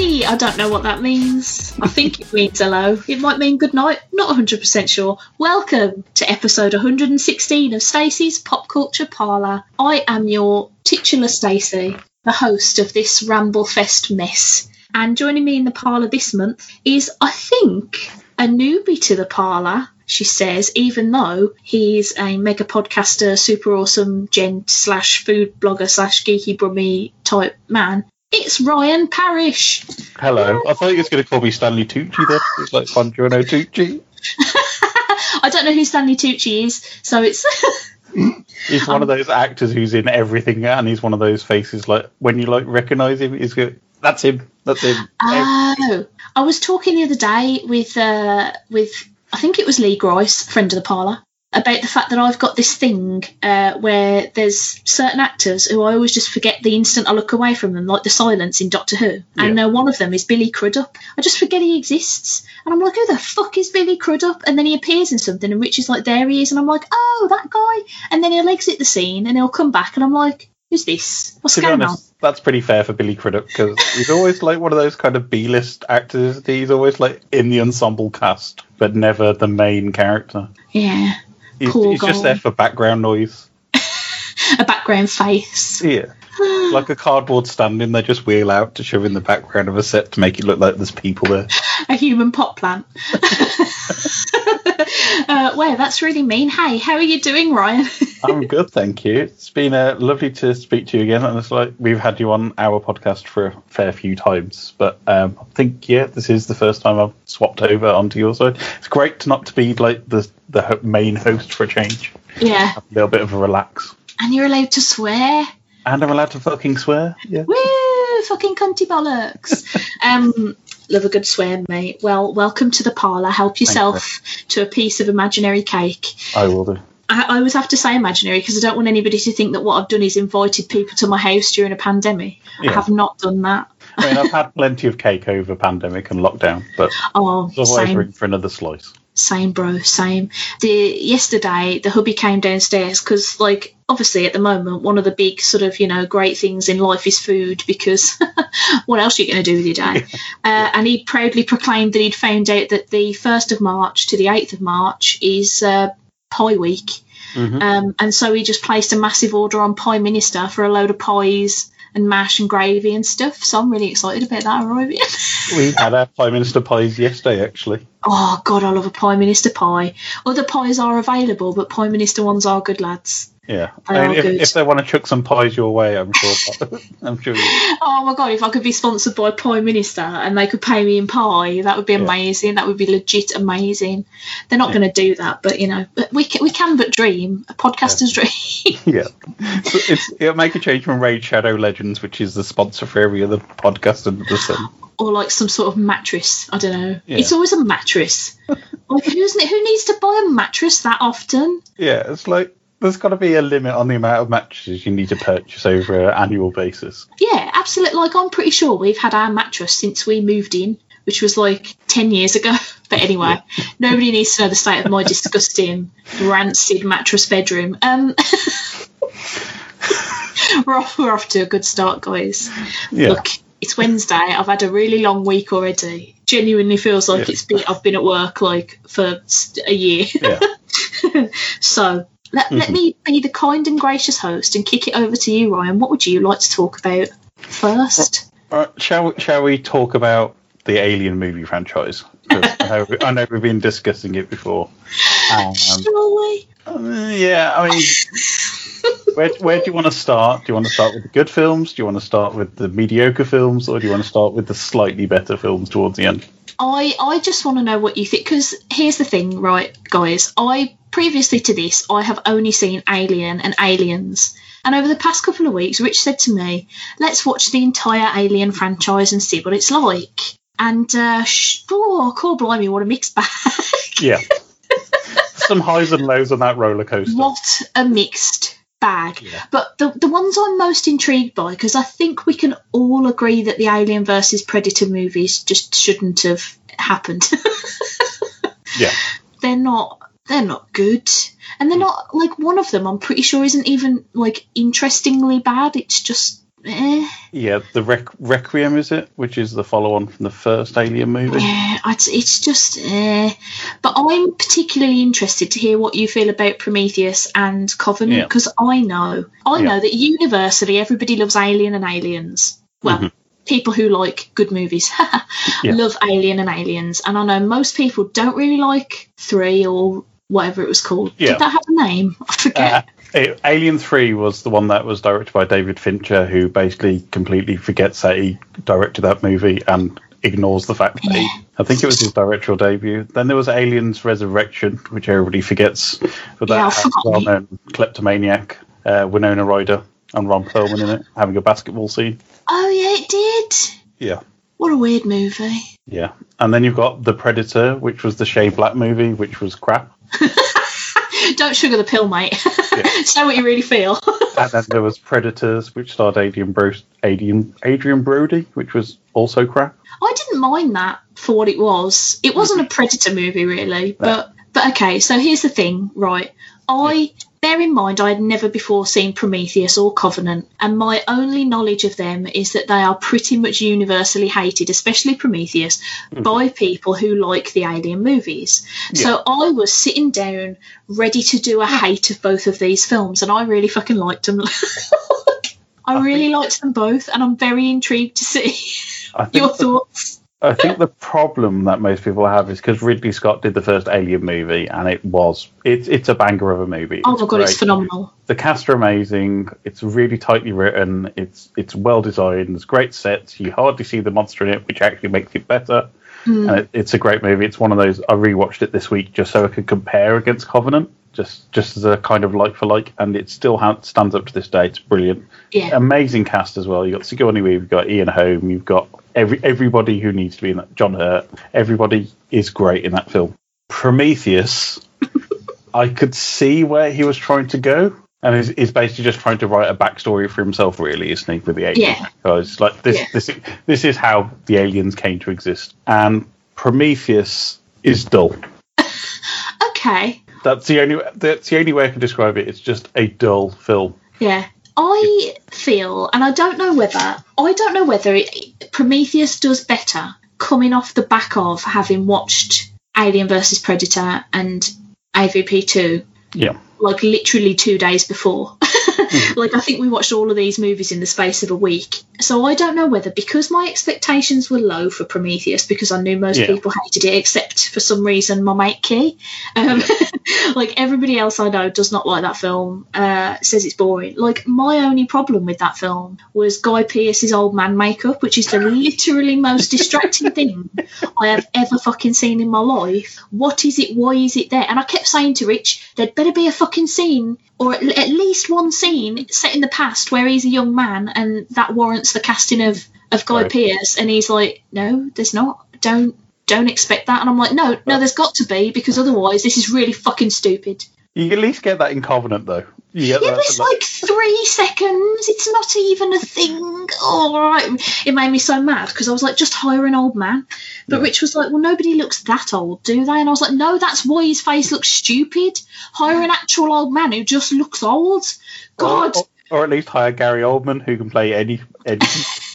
I don't know what that means. I think it means hello. It might mean good night. Not 100% sure. Welcome to episode 116 of Stacey's Pop Culture Parlour. I am your titular Stacey, the host of this Ramblefest mess. And joining me in the parlour this month is, I think, a newbie to the parlour. She says, even though he's a mega podcaster, super awesome gent slash food blogger slash geeky brummy type man, it's Ryan Parrish. Hello. I thought you was going to call me Stanley Tucci then. It's like Buongiorno Tucci. I don't know who Stanley Tucci is, so it's. He's one of those actors who's in everything, and he's one of those faces like when you like recognise him, he's good. That's him. That's him. Oh, I was talking the other day with uh, with I think it was Lee Grice, friend of the parlour, about the fact that I've got this thing uh, where there's certain actors who I always just forget the instant I look away from them, like the silence in Doctor Who. And Yeah. uh, one of them is Billy Crudup. I just forget he exists. And I'm like, who the fuck is Billy Crudup? And then he appears in something, and Rich is like, there he is. And I'm like, oh, that guy. And then he'll exit the scene and he'll come back, and I'm like, who's this? What's To going on? that's pretty fair for Billy Crudup because he's always like one of those kind of B-list actors. He's always like in the ensemble cast, but never the main character. Yeah. He's, he's just there for background noise. A background face. Yeah. like a cardboard stand-in, they just wheel out to show in the background of a set to make it look like there's people there. a human pot plant. uh, well, that's really mean. Hey, how are you doing, Ryan? I'm good, thank you. It's been uh, lovely to speak to you again, and it's like we've had you on our podcast for a fair few times, but um, I think yeah, this is the first time I've swapped over onto your side. It's great to not to be like the the main host for a change, yeah. a little bit of a relax, And you're allowed to swear. And I'm allowed to fucking swear. Yeah, Woo! Fucking cunty bollocks. um, love a good swear, mate. Well, welcome to the parlour. Help yourself to a piece of imaginary cake. I will do. I, I always have to say imaginary because I don't want anybody to think that what I've done is invited people to my house during a pandemic. Yeah. I have not done that. I mean, I've had plenty of cake over pandemic and lockdown, but Oh, always room for another slice. Same, bro. Same. The yesterday, the hubby came downstairs because, like, obviously at the moment, one of the big sort of you know great things in life is food because what else are you going to do with your day? uh, and he proudly proclaimed that he'd found out that the first of March to the eighth of March is uh, Pie Week, Mhm. um, and so he just placed a massive order on Pieminister for a load of pies and mash and gravy and stuff. So I'm really excited about that arriving. We had our Pieminister pies yesterday, actually. Oh God, I love a Pieminister pie. Other pies are available, but Pieminister ones are good lads. Yeah, I mean, if, if they want to chuck some pies your way, I'm sure. I'm sure. You, Oh my God, if I could be sponsored by Pieminister and they could pay me in pie, that would be Yeah. amazing. That would be legit amazing. They're not Yeah. going to do that, but you know, but we can, we can but dream. A podcaster's dream. yeah, so it's, it'll make a change from Raid Shadow Legends, which is the sponsor for every other podcast under the sun. or like some sort of mattress. I don't know. Yeah. It's always a mattress. like who's who needs to buy a mattress that often? Yeah, it's like there's got to be a limit on the amount of mattresses you need to purchase over an annual basis. Yeah, absolutely. Like I'm pretty sure we've had our mattress since we moved in, which was like ten years ago. But anyway, nobody needs to know the state of my disgusting, rancid mattress bedroom. Um, we're off. We're off to a good start, guys. Yeah, Look, it's Wednesday. I've had a really long week already. Genuinely feels like Yeah. it's been. I've been at work like for a year. yeah. So let, let Mhm. me be the kind and gracious host and kick it over to you, Ryan. What would you like to talk about first? All right, shall we, shall we talk about the Alien movie franchise? I know, I know we've been discussing it before. Um, Surely. uh, yeah, I mean, where, where do you want to start? Do you want to start with the good films? Do you want to start with the mediocre films, or do you want to start with the slightly better films towards the end? I, I just want to know what you think because here's the thing, right, guys? I previously to this, I have only seen Alien and Aliens. And over the past couple of weeks, Rich said to me, let's watch the entire Alien franchise and see what it's like. And, uh, sh- oh, cool, blimey, what a mixed bag. Yeah, some highs and lows on that roller coaster. what a mixed bag. Yeah. But the, the ones I'm most intrigued by, because I think we can all agree that the Alien versus Predator movies just shouldn't have happened. Yeah. They're not they're not good. And they're not like one of them I'm pretty sure isn't even like interestingly bad. It's just eh. Yeah, the Req- Requiem is it, which is the follow-on from the first Alien movie. Yeah, it's, it's just. Uh, but I'm particularly interested to hear what you feel about Prometheus and Covenant Yeah. because I know, I Yeah. know that universally everybody loves Alien and Aliens. Well, Mhm. people who like good movies Yeah. love Alien and Aliens, and I know most people don't really like three or whatever it was called. Yeah. Did that have a name? I forget. Uh, A- Alien Three was the one that was directed by David Fincher, who basically completely forgets that he directed that movie and ignores the fact that he, I think it was his directorial debut. Then there was Aliens Resurrection, which everybody forgets, but that Yeah, I has forgot. well-known kleptomaniac uh, Winona Ryder and Ron Perlman in it, having a basketball scene. oh yeah, it did. Yeah. What a weird movie. Yeah, and then you've got The Predator, which was the Shane Black movie, which was crap. Don't sugar the pill, mate. Yeah. Say what you really feel. And then there was Predators, which starred Adrian, Bruce, Adrian, Adrien Brody, which was also crap. I didn't mind that for what it was. It wasn't a Predator movie, really. But but okay. So here's the thing, right? I bear in mind I had never before seen Prometheus or Covenant, and my only knowledge of them is that they are pretty much universally hated, especially Prometheus, by people who like the Alien movies. So I was sitting down, ready to do a hate of both of these films, and I really fucking liked them. I really liked them both, and I'm very intrigued to see your thoughts. I think the problem that most people have is because Ridley Scott did the first Alien movie, and it was it's it's a banger of a movie. Oh my god, it's phenomenal. The cast are amazing. It's really tightly written. It's it's well designed. There's great sets. You hardly see the monster in it, which actually makes it better. Hmm. And it, it's a great movie. It's one of those. I rewatched it this week just so I could compare against Covenant, just just as a kind of like for like, and it still ha- stands up to this day. It's brilliant. Yeah. Amazing cast as well. You have got Sigourney Weaver, you've got Ian Holm, you've got every everybody who needs to be in that. John Hurt. Everybody is great in that film. Prometheus. I could see where he was trying to go. And he's, he's basically just trying to write a backstory for himself, really, isn't he, with the aliens? Yeah. Because like this, Yeah. this, this is how the aliens came to exist. And Prometheus is dull. Okay. That's the only that's the only way I can describe it. It's just a dull film. Yeah. I feel, and I don't know whether, I don't know whether it, Prometheus does better coming off the back of having watched Alien versus Predator and AVP 2 Yeah. like literally two days before. like I think we watched all of these movies in the space of a week. So I don't know whether because my expectations were low for Prometheus because I knew most Yeah. people hated it except for some reason my mate Key. Um, like everybody else I know does not like that film. Uh, says it's boring. Like my only problem with that film was Guy Pearce's old man makeup, which is the literally most distracting thing I have ever fucking seen in my life. What is it? Why is it there? And I kept saying to Rich, there'd better be a fucking scene, or at least one scene set in the past where he's a young man and that warrants the casting of, of Guy Right. Pearce. And he's like, no, there's not. Don't don't expect that. And I'm like, no, no, there's got to be because otherwise this is really fucking stupid. You at least get that in Covenant, though. Yeah, it's like three seconds. It's not even a thing. Oh, all right. It made me so mad because I was like, just hire an old man. But Yeah. Rich was like, well, nobody looks that old, do they? And I was like, no, that's why his face looks stupid. Hire an actual old man who just looks old. God. Or, or at least hire Gary Oldman, who can play any any.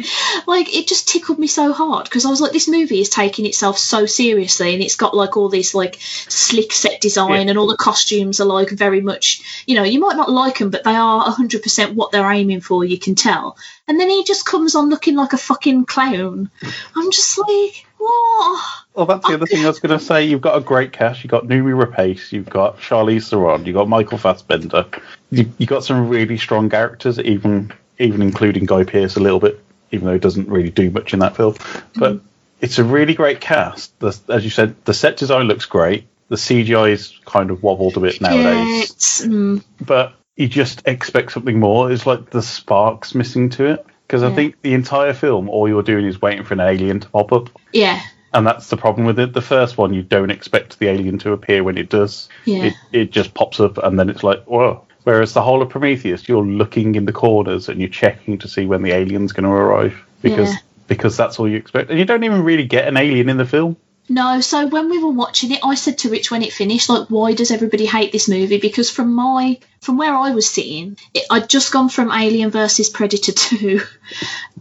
like it just tickled me so hard because I was like, this movie is taking itself so seriously, and it's got like all this like slick set design, Yeah. and all the costumes are like very much, you know, you might not like them, but they are hundred percent what they're aiming for. You can tell. And then he just comes on looking like a fucking clown. I'm just like, what? Well, oh, that's the other thing I was going to say. You've got a great cast. You've got Noomi Rapace. You've got Charlize Theron. You've got Michael Fassbender. You, you've got some really strong characters, even even including Guy Pearce a little bit, even though he doesn't really do much in that film. But it's a really great cast. The, as you said, the set design looks great. The CGI is kind of wobbled a bit nowadays, it's, mm, but you just expect something more. It's like the sparks missing to it. Because I think the entire film, all you're doing is waiting for an alien to pop up. yeah, And that's the problem with it. The first one, you don't expect the alien to appear when it does. Yeah. It, it just pops up and then it's like, whoa. Whereas the whole of Prometheus, you're looking in the corners and you're checking to see when the alien's going to arrive because Yeah. because that's all you expect. And you don't even really get an alien in the film. No, so when we were watching it, I said to Rich when it finished, like, why does everybody hate this movie? Because from my from where I was sitting, it, I'd just gone from Alien versus Predator two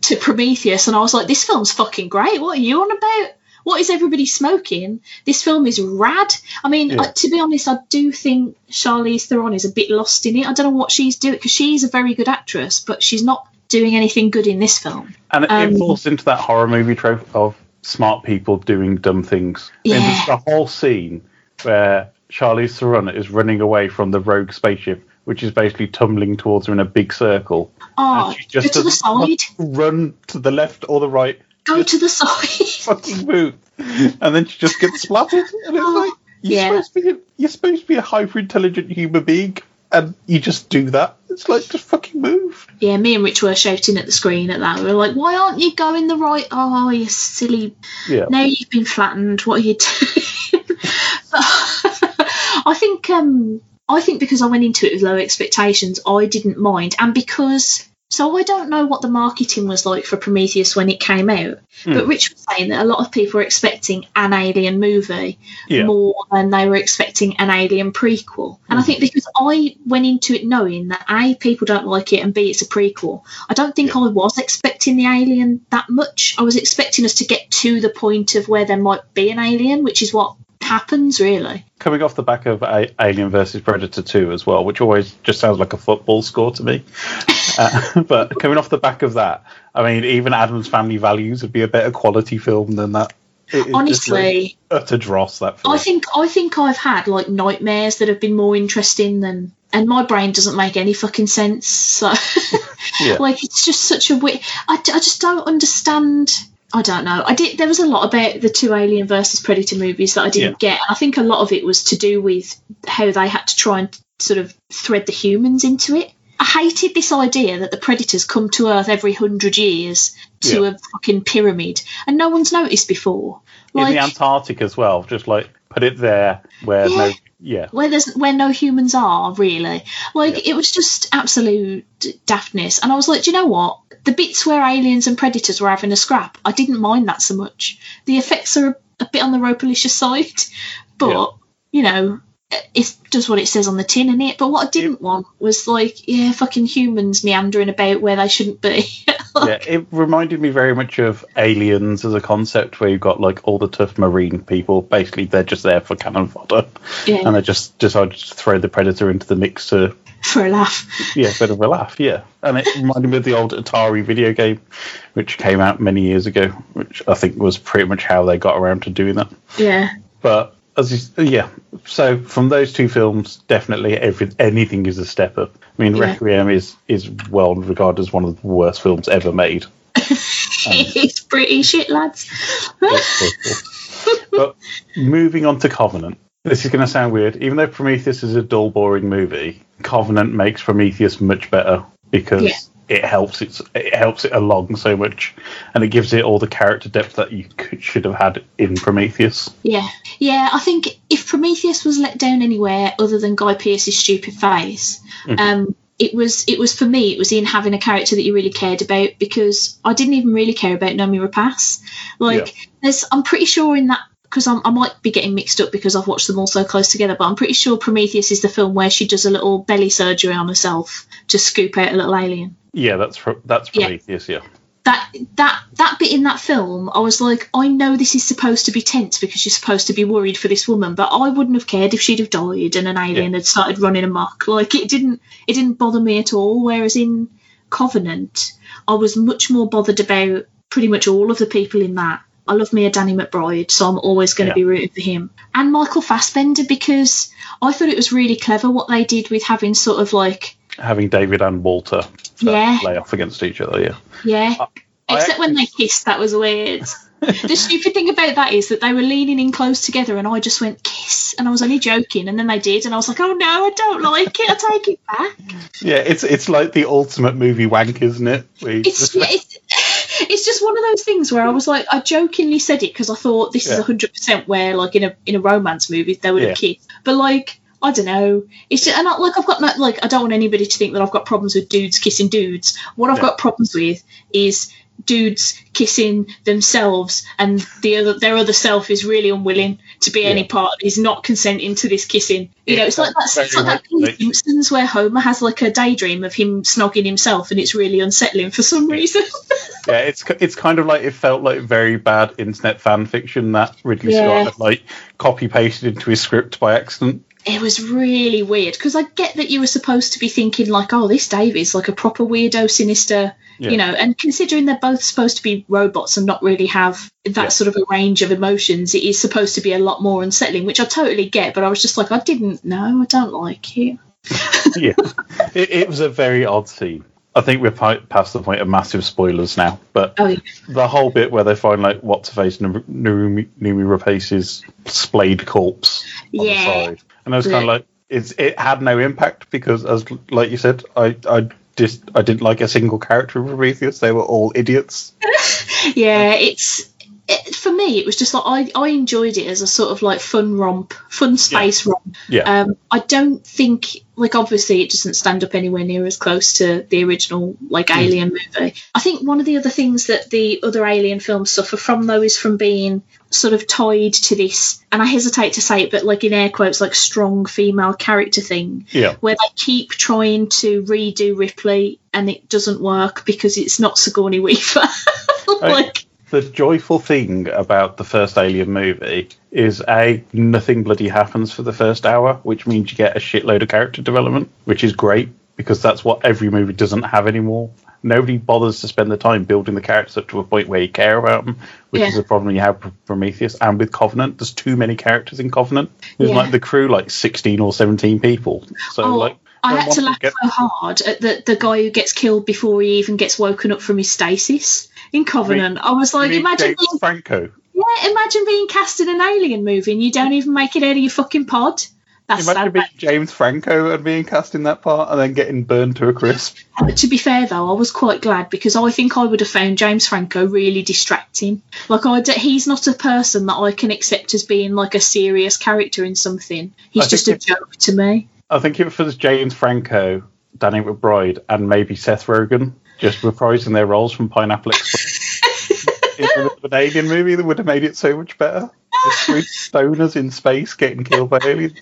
to Prometheus, and I was like, this film's fucking great. What are you on about? What is everybody smoking? This film is rad. I mean, Yeah. uh, to be honest, I do think Charlize Theron is a bit lost in it. I don't know what she's doing because she's a very good actress, but she's not doing anything good in this film. And it, Um, it falls into that horror movie trope of smart people doing dumb things. Yeah. And there's the whole scene where Charlize Theron is running away from the rogue spaceship, which is basically tumbling towards her in a big circle. Oh, and she just to the side. run to the left or the right, Go to the side. fucking move, and then she just gets splattered. And it's like you're Yeah. supposed to be a, you're supposed to be a hyper intelligent human being, and you just do that. It's like just fucking move. Yeah, me and Rich were shouting at the screen at that. We were like, "Why aren't you going the right? Oh, you silly! Yeah. Now you've been flattened. What are you doing?" but I think, um, I think because I went into it with low expectations, I didn't mind, and because so I don't know what the marketing was like for Prometheus when it came out. But hmm. Rich was saying that a lot of people were expecting an Alien movie Yeah. more than they were expecting an Alien prequel. And I hmm. think because I went into it knowing that A, people don't like it, and B, it's a prequel, I don't think I was expecting the Alien that much. I was expecting us to get to the point of where there might be an Alien, which is what happens, really. coming off the back of a- Alien versus Predator 2 as well, which always just sounds like a football score to me. uh, but coming off the back of that, I mean, even Addams Family Values would be a better quality film than that. It Honestly, like, utter dross that film. I think I think I've had like nightmares that have been more interesting than and my brain doesn't make any fucking sense. So Yeah. like it's just such a weird. I, I just don't understand. I don't know. I did. There was a lot about the two Alien versus Predator movies that I didn't get. I think a lot of it was to do with how they had to try and sort of thread the humans into it. I hated this idea that the predators come to Earth every hundred years to Yeah. a fucking pyramid, and no one's noticed before. In the Antarctic as well, just like put it there where Yeah. no. Yeah. where there's where no humans are really like it was just absolute daftness and i was like do you know what the bits where aliens and predators were having a scrap i didn't mind that so much the effects are a, a bit on the ropalicious side but Yeah. you know it does what it says on the tin in it but what i didn't want was like yeah fucking humans meandering about where they shouldn't be yeah, it reminded me very much of Aliens as a concept, where you've got like all the tough marine people. Basically, they're just there for cannon fodder, Yeah. and they just decided to throw the predator into the mix to for a laugh yeah, bit of a laugh, yeah. And it reminded me of the old Atari video game, which came out many years ago, which I think was pretty much how they got around to doing that. yeah But as you, yeah, so from those two films, definitely every anything is a step up. I mean, Yeah. Requiem is is well regarded as one of the worst films ever made. it's pretty shit lads but moving on to Covenant. This is going to sound weird. Even though Prometheus is a dull, boring movie, Covenant makes Prometheus much better because Yeah. it helps it. It helps it along so much, and it gives it all the character depth that you could, should have had in Prometheus. Yeah, yeah. I think if Prometheus was let down anywhere other than Guy Pearce's stupid face, um, it was it was for me. It was in having a character that you really cared about because I didn't even really care about Noomi Rapace. Like, Yeah. there's, I'm pretty sure in that because I might be getting mixed up because I've watched them all so close together. But I'm pretty sure Prometheus is the film where she does a little belly surgery on herself to scoop out a little alien. Yeah, that's that's Yeah. Prometheus. Yeah, that that that bit in that film, I was like, I know this is supposed to be tense because you're supposed to be worried for this woman, but I wouldn't have cared if she'd have died and an alien Yeah. had started running amok. Like it didn't it didn't bother me at all. Whereas in Covenant, I was much more bothered about pretty much all of the people in that. I love me a Danny McBride, so I'm always going to Yeah. be rooting for him. And Michael Fassbender because I thought it was really clever what they did with having sort of like having David and Walter uh, Yeah. play off against each other. Yeah, Yeah. I Except when they kissed, that was weird. the stupid thing about that is that they were leaning in close together and I just went kiss and I was only joking and then they did and I was like, oh no, I don't like it. I take it back. yeah. It's it's like the ultimate movie wank, isn't it? It's just- yeah, it's, it's just one of those things where I was like, I jokingly said it because I thought this Yeah. is hundred percent where like in a in a romance movie they would have Yeah. kissed, but like. I don't know. It's just, and I, like I've got no, like I don't want anybody to think that I've got problems with dudes kissing dudes. What I've Yeah. got problems with is dudes kissing themselves, and the other their other self is really unwilling to be any Yeah. part. Is not consenting to this kissing. You know, it's like that. that's It's like that in Simpsons where Homer has like a daydream of him snogging himself, and it's really unsettling for some reason. Yeah, it's it's kind of like it felt like very bad internet fan fiction that Ridley Yeah. Scott had like copy pasted into his script by accident. it was really weird because I get that you were supposed to be thinking like, oh, this Dave is like a proper weirdo, sinister, Yeah. you know, and considering they're both supposed to be robots and not really have that Yeah. sort of a range of emotions, it is supposed to be a lot more unsettling, which I totally get. But I was just like, I didn't know, I don't like it. yeah, it, it was a very odd scene. I think we're past the point of massive spoilers now, but Oh, yeah. the whole bit where they find like what's her face Noomi Rapace's splayed corpse on Yeah. the side, and I was kind of like, it's it had no impact because as like you said, I I just I didn't like a single character of Prometheus. They were all idiots. yeah, it's. It, for me, it was just like I, I enjoyed it as a sort of like fun romp, fun space romp. Yeah. Um, I don't think, like, obviously, it doesn't stand up anywhere near as close to the original, like, Hmm. Alien movie. I think one of the other things that the other Alien films suffer from, though, is from being sort of tied to this, and I hesitate to say it, but like in air quotes, like strong female character thing, Yeah. where they keep trying to redo Ripley and it doesn't work because it's not Sigourney Weaver. like, the joyful thing about the first Alien movie is a nothing bloody happens for the first hour, which means you get a shitload of character development, which is great because that's what every movie doesn't have anymore. Nobody bothers to spend the time building the characters up to a point where you care about them, which Yeah. is a problem you have with Prometheus and with Covenant. There's too many characters in Covenant. There's Yeah. like the crew, like 16 or 17 people. So Oh, like, I had to laugh so hard at the the guy who gets killed before he even gets woken up from his stasis in Covenant. I was like, imagine James being Franco. yeah, imagine being cast in an alien movie and you don't even make it out of your fucking pod. That's Imagine being James Franco and being cast in that part and then getting burned to a crisp. To be fair though, I was quite glad because I think I would have found James Franco really distracting. Like I, he's not a person that I can accept as being like a serious character in something. He's I just a think joke to me. I think if it was James Franco, Danny McBride, and maybe Seth Rogen just reprising their roles from Pineapple Express in an alien movie, that would have made it so much better. Three stoners in space getting killed by aliens.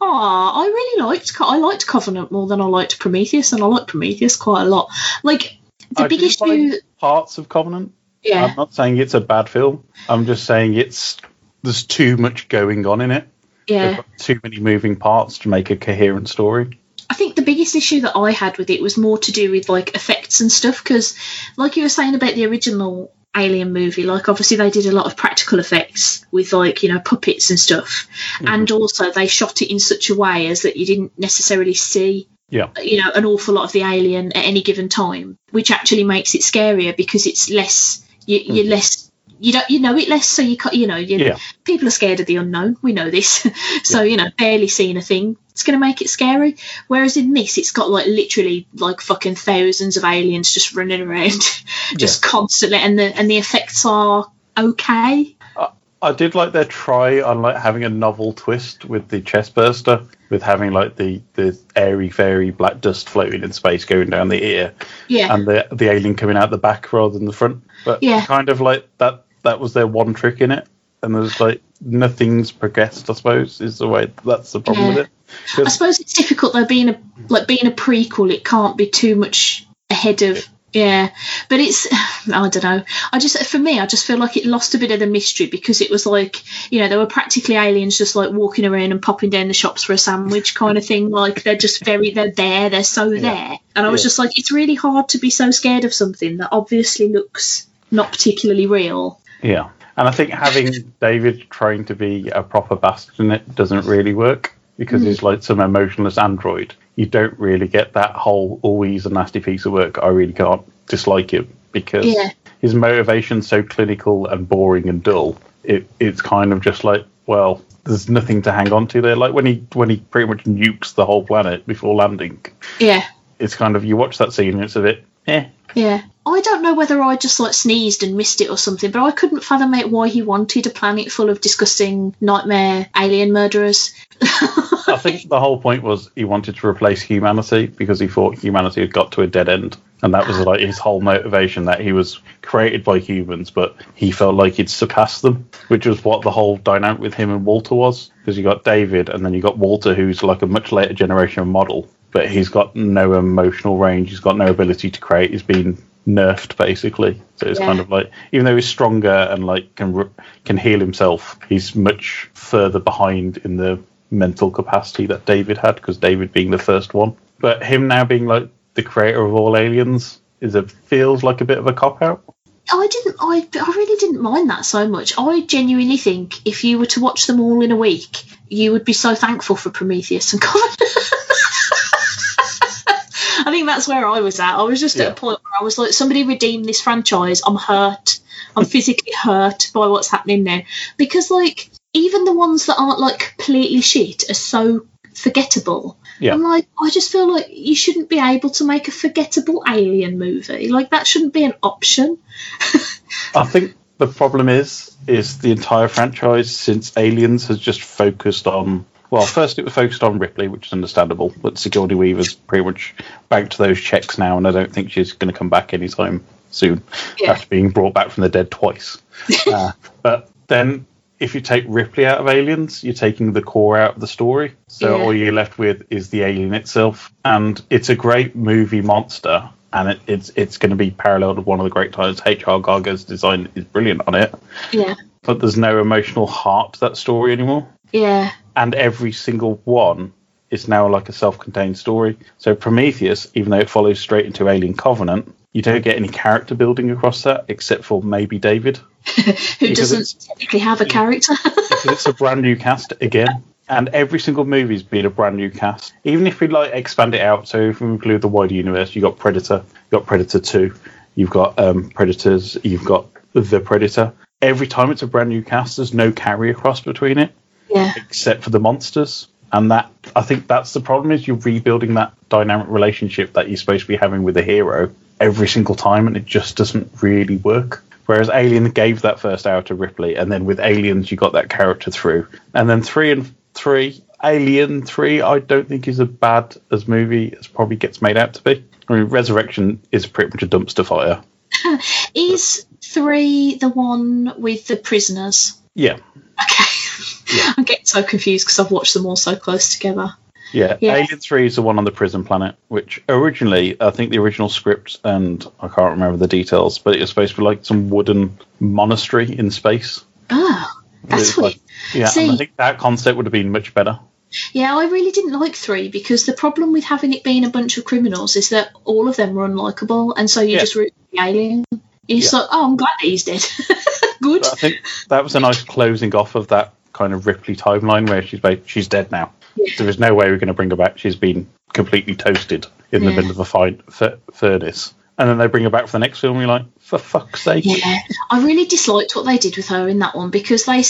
Ah, I really liked I liked Covenant more than I liked Prometheus, and I liked Prometheus quite a lot. Like the I big issue, parts of Covenant. yeah, I'm not saying it's a bad film. I'm just saying it's there's too much going on in it. Yeah. too many moving parts to make a coherent story. I think the biggest issue that I had with it was more to do with like effects and stuff because, like you were saying about the original Alien movie, like obviously they did a lot of practical effects with like you know puppets and stuff, mm-hmm. and also they shot it in such a way as that you didn't necessarily see Yeah. you know an awful lot of the alien at any given time, which actually makes it scarier because it's less you, you're mm-hmm. less. You don't, you know it less, so you, you know, you, Yeah. people are scared of the unknown. We know this, so you know, barely seeing a thing, it's going to make it scary. Whereas in this, it's got like literally like fucking thousands of aliens just running around, just constantly, and the and the effects are okay. I did like their try on like having a novel twist with the chest burster, with having like the the airy fairy black dust floating in space going down the ear, Yeah, and the the alien coming out the back rather than the front. But Yeah. kind of like that that was their one trick in it, and there's like nothing's progressed. I suppose is the way that's the problem Yeah. with it. I suppose it's difficult though. Being a like being a prequel, it can't be too much ahead of. Yeah, but it's I don't know. I just for me, I just feel like it lost a bit of the mystery because it was like you know there were practically aliens just like walking around and popping down the shops for a sandwich kind of thing. Like they're just very they're there, they're so there, and I was Yeah. just like it's really hard to be so scared of something that obviously looks not particularly real. Yeah, and I think having David trying to be a proper bastard in it doesn't really work because Mm. he's like some emotionless android. You don't really get that whole always a nasty piece of work. I really can't dislike him because Yeah. his motivation's so clinical and boring and dull. It it's kind of just like well, there's nothing to hang on to there. Like when he when he pretty much nukes the whole planet before landing. Yeah, It's kind of you watch that scene and it's a bit eh. Yeah. I don't know whether I just like sneezed and missed it or something, but I couldn't fathom out why he wanted a planet full of disgusting nightmare alien murderers. I think the whole point was he wanted to replace humanity because he thought humanity had got to a dead end and that was like his whole motivation that he was created by humans, but he felt like he'd surpassed them, which was what the whole dynamic with him and Walter was. Because you got David, and then you got Walter, who's like a much later generation model, but he's got no emotional range. He's got no ability to create. He's been nerfed basically. So it's Yeah. kind of like even though he's stronger and like can can heal himself, he's much further behind in the mental capacity that David had because David being the first one. But him now being like the creator of all aliens is a feels like a bit of a cop out. Oh, I didn't. I I really didn't mind that so much. I genuinely think if you were to watch them all in a week, you would be so thankful for Prometheus and God. I think that's where I was at. I was just at a point where I was like, somebody redeem this franchise. I'm hurt. I'm physically hurt by what's happening now because like even the ones that aren't like completely shit are so forgettable. Yeah. I'm like, I just feel like you shouldn't be able to make a forgettable alien movie. Like that shouldn't be an option. I think the problem is is the entire franchise since Aliens has just focused on well, first it was focused on Ripley, which is understandable, but Sigourney Weaver's pretty much banked those checks now, and I don't think she's going to come back anytime soon Yeah. after being brought back from the dead twice. uh, but then, if you take Ripley out of Aliens, you're taking the core out of the story. So Yeah. all you're left with is the alien itself, and it's a great movie monster. And it, it's it's going to be paralleled with one of the great times. H.R. Giger's design is brilliant on it, Yeah. but there's no emotional heart to that story anymore Yeah. And every single one is now like a self-contained story. So Prometheus, even though it follows straight into Alien Covenant, you don't get any character building across that except for maybe David, Who doesn't technically have a character. it's a brand new cast again. And every single movie's been a brand new cast. Even if we like expand it out, so if we include the wider universe, you got Predator, you got Predator Two, you've got um, Predators, you've got the Predator. Every time it's a brand new cast, there's no carry across between it. Yeah. except for the monsters. And that I think that's the problem is you're rebuilding that dynamic relationship that you're supposed to be having with the hero every single time, and it just doesn't really work. Whereas Alien gave that first hour to Ripley, and then with Aliens you got that character through, and then three and three, Alien three, I don't think is as bad as movie as probably gets made out to be. I mean, Resurrection is pretty much a dumpster fire. Is three the one with the prisoners? Yeah, Okay. I'm getting so confused because I've watched them all so close together. Yeah, Yeah. Alien Three is the one on the prison planet, which originally I think the original script and I can't remember the details, but it was supposed to be like some wooden monastery in space. Oh, that's weird. like- yeah, See- and I think that concept would have been much better. Yeah, I really didn't like three because the problem with having it being a bunch of criminals is that all of them were unlikable, and so you Yeah. just root for the alien. You're just Yeah. like, oh, I'm glad that he's dead. Good. But I think that was a nice closing off of that kind of Ripley timeline where she's ba- she's dead now. Yeah. There is no way we're going to bring her back. She's been completely toasted in the Yeah. middle of a fine f- furnace, and then they bring her back for the next film. You're like, for fuck's sake! Yeah, I really disliked what they did with her in that one because they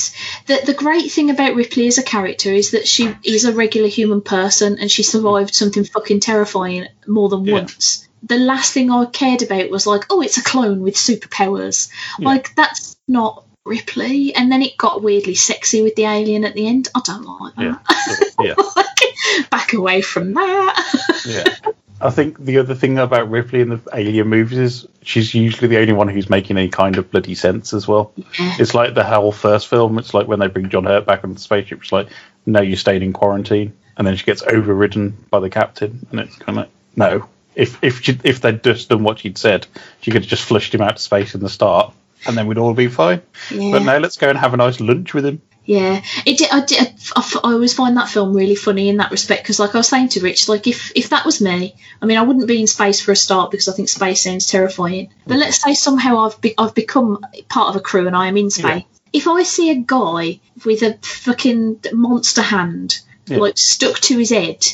the the great thing about Ripley as a character is that she is a regular human person and she survived something fucking terrifying more than Yeah. once. The last thing I cared about was like, oh, it's a clone with superpowers. Yeah. Like that's not Ripley. And then it got weirdly sexy with the alien at the end. I don't like Yeah, that. yeah. Back away from that. Yeah. I think the other thing about Ripley in the Alien movies is she's usually the only one who's making any kind of bloody sense as well. Yeah. It's like the whole first film. It's like when they bring John Hurt back on the spaceship. It's like, no, you're staying in quarantine, and then she gets overridden by the captain, and it's kind of like, no. If if she, if they'd just done what she'd said, she could have just flushed him out to space in the start, and then we'd all be fine. Yeah. But now let's go and have a nice lunch with him. Yeah, it. did- I, did, I, f- I always find that film really funny in that respect because, like I was saying to Rich, like if if that was me, I mean, I wouldn't be in space for a start because I think space sounds terrifying. But let's say somehow I've be, I've become part of a crew and I am in space. If I see a guy with a fucking monster hand Yeah. like stuck to his head,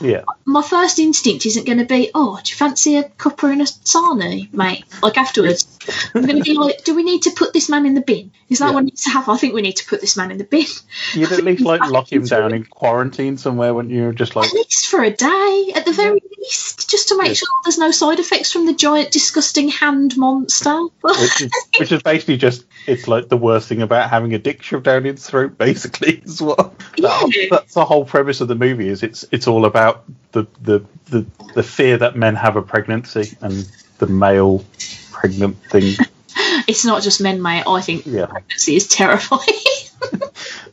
Yeah, my first instinct isn't going to be, oh, do you fancy a cuppa and a sarnie, mate? Like afterwards, I'm going to be like, do we need to put this man in the bin? Is that Yeah. what needs to happen? I think we need to put this man in the bin. you'd at least like lock him down in quarantine somewhere, wouldn't you? Just like At least for a day, at the very least, just to make Yeah. sure there's no side effects from the giant, disgusting hand monster. which is, which is basically just it's like the worst thing about having a dick shoved down its throat basically as well That- that's the whole premise of the movie is it's it's all about the the, the the fear that men have a pregnancy and the male pregnant thing. It's not just men, mate. I think Yeah. pregnancy is terrifying.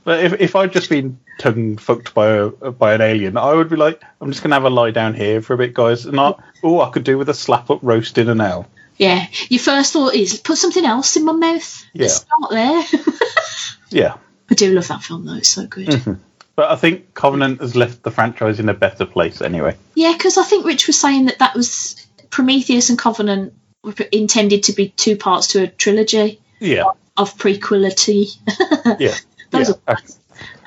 But if, if I'd just been tongue fucked by a, by an alien, I would be like, I'm just gonna have a lie down here for a bit, guys. And I, oh, I could do with a slap up roast in an yeah. Your first thought is put something else in my mouth. Yeah. Start there. Yeah. I do love that film though. It's so good. Mm-hmm. But I think Covenant has left the franchise in a better place anyway. Yeah, because I think Rich was saying that that was Prometheus and Covenant were intended to be two parts to a trilogy Yeah. of prequelity. Yeah. Those yeah. are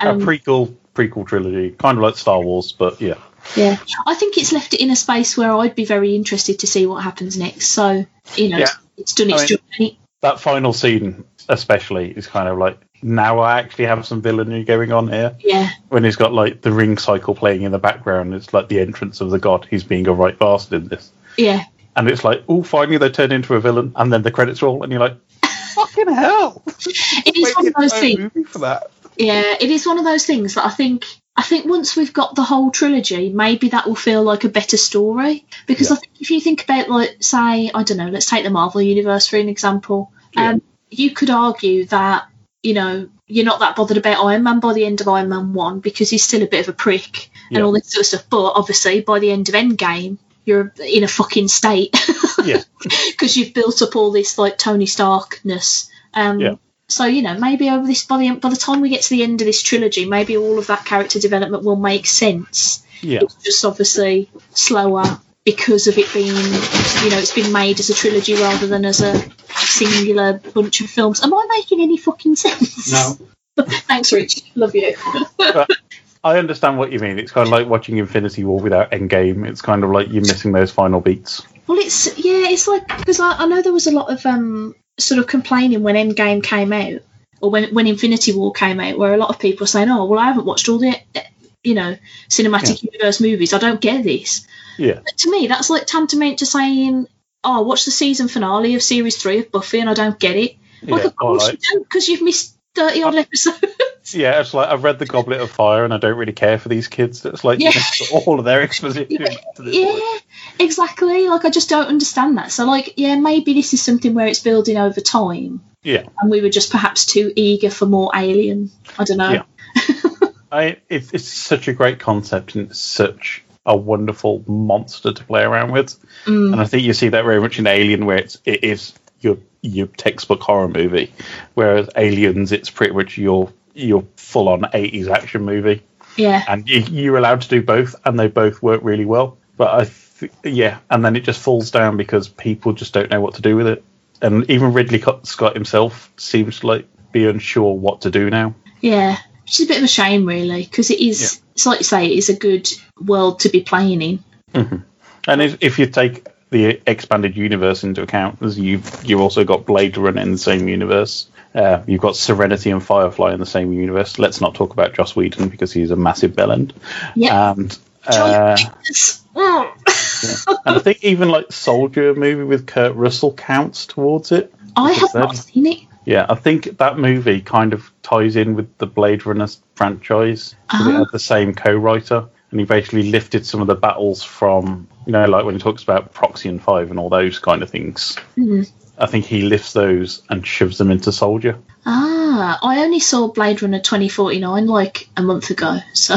a, Um, a prequel prequel trilogy, kind of like Star Wars, but yeah. Yeah, I think it's left it in a space where I'd be very interested to see what happens next. So you know, Yeah. it's done its I mean- journey. That final scene, especially, is kind of like now I actually have some villainy going on here. Yeah, When he's got like the ring cycle playing in the background, it's like the entrance of the god. He's being a right bastard in this, yeah, and it's like, oh, finally they turn into a villain, and then the credits roll, and you're like, fucking hell! it is one of those things. for that. Yeah, it is one of those things that I think. I think once we've got the whole trilogy, maybe that will feel like a better story. Because Yeah. I think if you think about, like, say, I don't know, let's take the Marvel universe for an example. Yeah. Um, you could argue that you know you're not that bothered about Iron Man by the end of Iron Man one because he's still a bit of a prick and Yeah. all this sort of stuff. But obviously, by the end of Endgame, you're in a fucking state. Yeah. because you've built up all this like Tony Starkness. Um, Yeah. So you know, maybe over this by the by the time we get to the end of this trilogy, maybe all of that character development will make sense. Yeah, It's just obviously slower because of it being, you know, it's been made as a trilogy rather than as a singular bunch of films. Am I making any fucking sense? No. Thanks, Rich. Love you. I understand what you mean. It's kind of like watching Infinity War without Endgame. It's kind of like you're missing those final beats. Well, it's yeah, it's like because I, I know there was a lot of um sort of complaining when Endgame came out or when when Infinity War came out, where a lot of people were saying, "Oh, well, I haven't watched all the you know cinematic universe movies. I don't get this." Yeah, But to me, that's like tantamount to saying, "Oh, I watched the season finale of series three of Buffy and I don't get it." Like, yeah, of course like- you don't, because you've missed thirty odd episodes. yeah. It's like I've read the Goblet of Fire and I don't really care for these kids. It's like Yeah. all of their exposition. to this point. yeah, exactly. Like I just don't understand that. So like, yeah, maybe this is something where it's building over time. Yeah. and we were just perhaps too eager for more alien. I don't know. Yeah. I it's, it's such a great concept and it's such a wonderful monster to play around with. Mm. And I think you see that very much in Alien, where it's it is your your textbook horror movie, whereas Aliens, it's pretty much your your full on eighties action movie, Yeah, and you, you're allowed to do both, and they both work really well. But I, th- yeah, and then it just falls down because people just don't know what to do with it, and even Ridley Scott himself seems to like be unsure what to do now. yeah. Which is a bit of a shame, really, because it is. It's like you say, it is a good world to be playing in. And if, if you take the expanded universe into account, as you've you've also got Blade Runner in the same universe. Uh, you've got Serenity and Firefly in the same universe. Let's not talk about Joss Whedon because he's a massive bellend. Yeah. And uh, and I think even like Soldier movie with Kurt Russell counts towards it. I have not seen it. Yeah, I think that movie kind of ties in with the Blade Runner franchise. Ah. had the same co-writer, and he basically lifted some of the battles from, you know, like when he talks about Proxy and Five and all those kind of things. Mhm. I think he lifts those and shoves them into Soldier. Ah, I only saw Blade Runner 2049 like a month ago. So,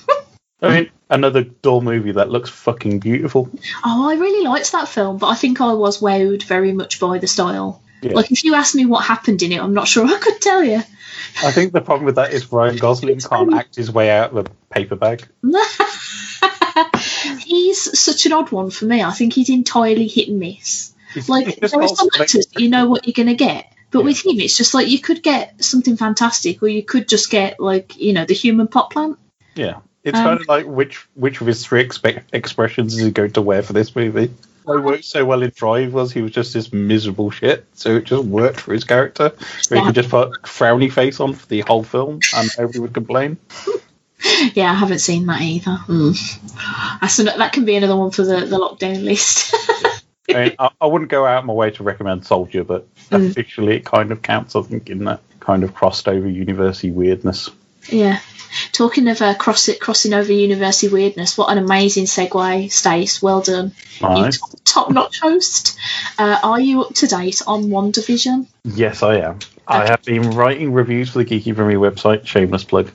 I mean, another dull movie that looks fucking beautiful. oh, I really liked that film, but I think I was wowed very much by the style. Yeah. Like, if you asked me what happened in it, I'm not sure I could tell you. I think the problem with that is Ryan Gosling can't act his way out of a paper bag. he's such an odd one for me. I think he's entirely hit and miss. He's- Like he's there are some actors that you know what you're gonna get, but Yeah. with him it's just like you could get something fantastic, or you could just get like you know the human pot plant. Yeah, it's Um, kind of like which which of his three expe- expressions is he going to wear for this movie? What worked so well in Drive was he was just this miserable shit, so it just worked for his character. Where he could just put frowny face on for the whole film, and nobody would complain. Yeah, I haven't seen that either. Mm. That can be another one for the, the lockdown list. I, mean, I, I wouldn't go out of my way to recommend Soldier, but Mm. officially it kind of counts. I think in that kind of crossed over university weirdness. Yeah. talking of uh, cross it crossing over university weirdness, what an amazing segue, Stace. Well done. Top notch host. Uh, are you up to date on WandaVision? Yes, I am. I have been writing reviews for the Geeky for website. Shameless plug.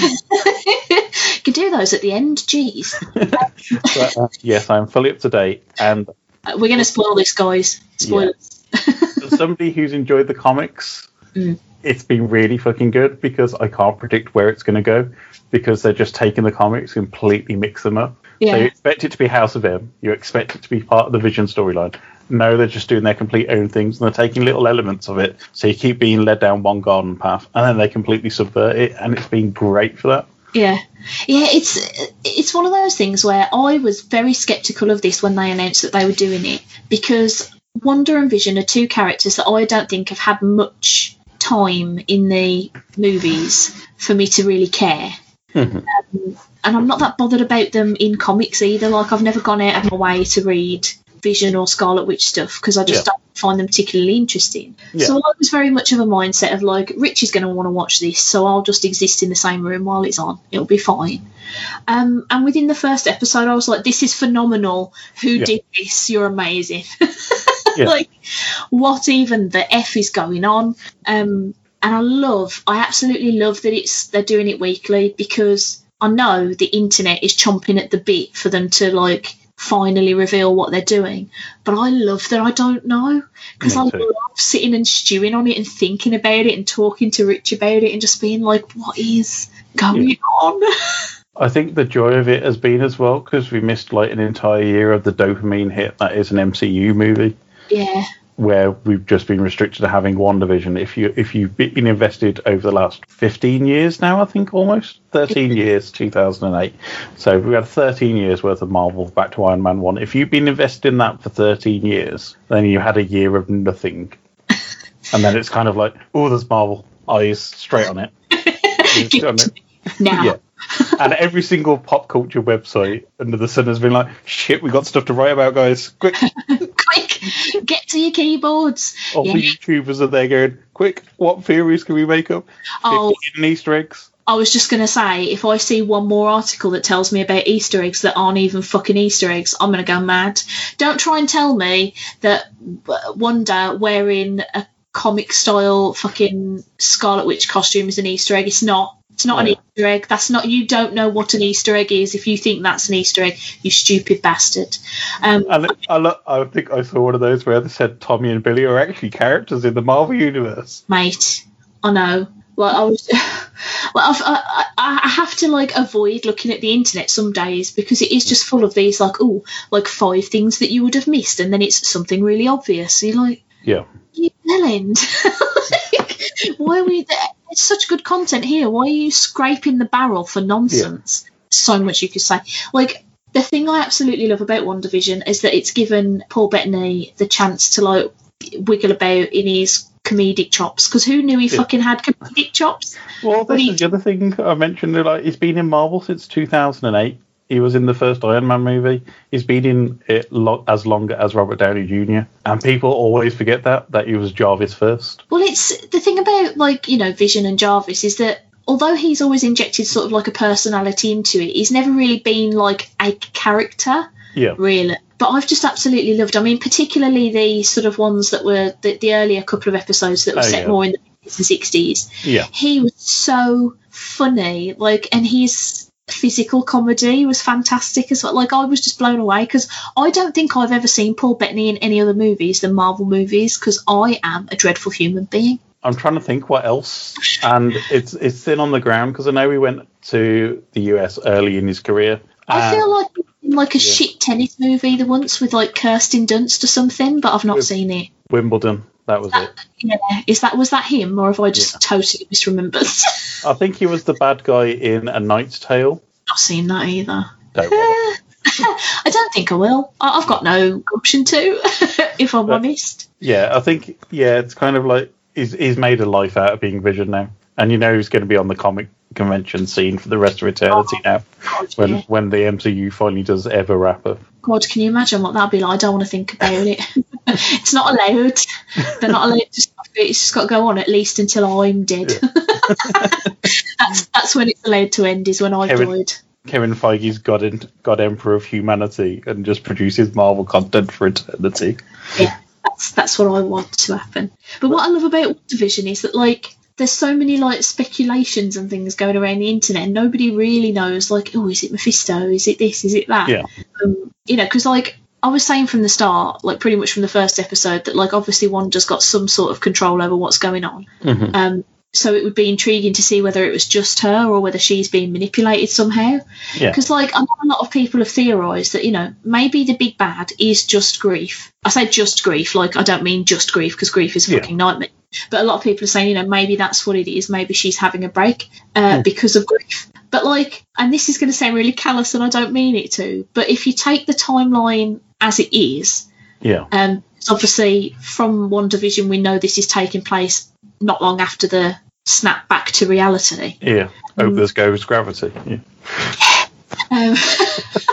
you can do those at the end. Jeez. But, uh, yes, I'm fully up to date. And Uh, We're going to spoil this, guys. Spoilers. as somebody who's enjoyed the comics, Mm. It's been really fucking good because I can't predict where it's going to go because they're just taking the comics completely mix them up. So you expect it to be House of M, you expect it to be part of the Vision storyline. No, they're just doing their complete own things and they're taking little elements of it. So you keep being led down one garden path and then they completely subvert it, and it's been great for that. Yeah, yeah. It's it's one of those things where I was very skeptical of this when they announced that they were doing it because Wanda and Vision are two characters that I don't think have had much time in the movies for me to really care. Mhm. Um, and I'm not that bothered about them in comics either. Like I've never gone out of my way to read Vision or Scarlet Witch stuff because I just Yeah. don't find them particularly interesting. Yeah. So I was very much of a mindset of like, Rich is going to want to watch this, so I'll just exist in the same room while it's on. It'll be fine. Um, and within the first episode, I was like, this is phenomenal. Who Yeah. did this? You're amazing. Yeah. like, what even the F is going on? Um, and I love, I absolutely love that it's they're doing it weekly because I know the internet is chomping at the bit for them to like finally reveal what they're doing. But I love that I don't know because I too. love sitting and stewing on it and thinking about it and talking to Rich about it and just being like, what is going on? I think the joy of it has been as well because we missed like an entire year of the dopamine hit that is an MCU movie. Yeah, where we've just been restricted to having WandaVision. If you if you've been invested over the last fifteen years now, I think almost thirteen years, two thousand and eight. So we had thirteen years worth of Marvel back to Iron Man one. If you've been invested in that for thirteen years, then you had a year of nothing, and then it's kind of like, oh, there's Marvel eyes straight on it. Just on it. now. Yeah. And every single pop culture website under the sun has been like, shit, we got stuff to write about, guys. Quick, Quick, get to your keyboards. all Yeah. the YouTubers are there going, quick, what theories can we make up? Oh. 50 Easter eggs. I was just going to say, if I see one more article that tells me about Easter eggs that aren't even fucking Easter eggs, I'm going to go mad. Don't try and tell me that Wanda wearing a comic style fucking Scarlet Witch costume is an Easter egg. It's not. It's not an Easter egg. That's not. You don't know what an Easter egg is. If you think that's an Easter egg, you stupid bastard. Um, And I, lo- I think I saw one of those where they said Tommy and Billy are actually characters in the Marvel Universe. mate. I know. Well, I was. Well, I've, I, I I have to like avoid looking at the internet some days because it is just full of these like oh like five things that you would have missed and then it's something really obvious. So you're like, Yeah. you bellend. why are we? It's such good content here. Why are you scraping the barrel for nonsense? So much you could say. Like the thing I absolutely love about WandaVision is that it's given Paul Bettany the chance to like wiggle about in his comedic chops because who knew he Yeah. fucking had comedic chops? Well, this he- is the other thing I mentioned. Like, he's been in Marvel since 2008. He was in the first Iron Man movie. He's been in it lo- as long as Robert Downey Jr. And people always forget that that he was Jarvis first. Well, it's the thing about like you know Vision and Jarvis is that although he's always injected sort of like a personality into it, he's never really been like a character. Yeah. really. But I've just absolutely loved. I mean, particularly the sort of ones that were the, the earlier couple of episodes that were Oh, set yeah. more in the 50s sixties. Yeah. He was so funny, like, and his physical comedy was fantastic as well. Like, I was just blown away because I don't think I've ever seen Paul Bettany in any other movies than Marvel movies because I am a dreadful human being. I'm trying to think what else, and it's it's thin on the ground because I know we went to the US early in his career. I feel like in like a yeah. shit tennis movie the once with like Kirsten Dunst or something, but I've not With- seen it. Wimbledon. That was it. Yeah, is that was that him or have I just Yeah. totally misremembered? I think he was the bad guy in A Knight's Tale. not seen that either. Don't. I don't think I will. I- I've got no option to, if I'm But- honest. Yeah, I think yeah, it's kind of like he's he's made a life out of being Vision now, and you know he's going to be on the comic convention scene for the rest of eternity oh, now. God, When yeah. when the MCU finally does ever wrap up. God, can you imagine what that'd be like? I don't want to think about it. it's not allowed. They're not allowed to stop it. It's just got to go on at least until I'm dead. that's that's when it's allowed to end. Is when I Kevin- died. Kevin Feige's God, in, God Emperor of humanity and just produces Marvel content for eternity. Yeah, that's that's what I want to happen. But what I love about Division is that like there's so many like speculations and things going around the internet, and nobody really knows like, oh, is it Mephisto? Is it this? Is it that? Yeah. Um, you know, because like I was saying from the start, like pretty much from the first episode, that like obviously one just got some sort of control over what's going on. Mhm. Um, so it would be intriguing to see whether it was just her or whether she's being manipulated somehow. Yeah. Because like I know a lot of people have theorised that you know maybe the big bad is just grief. I say just grief, like I don't mean just grief because grief is a Yeah. fucking nightmare. But a lot of people are saying you know maybe that's what it is. Maybe she's having a break uh, because of grief. But like, and this is going to sound really callous, and I don't mean it to. But if you take the timeline as it is, Yeah. um, it's obviously from WandaVision we know this is taking place not long after the snap back to reality. Yeah. Over this goes gravity. Yeah. Um,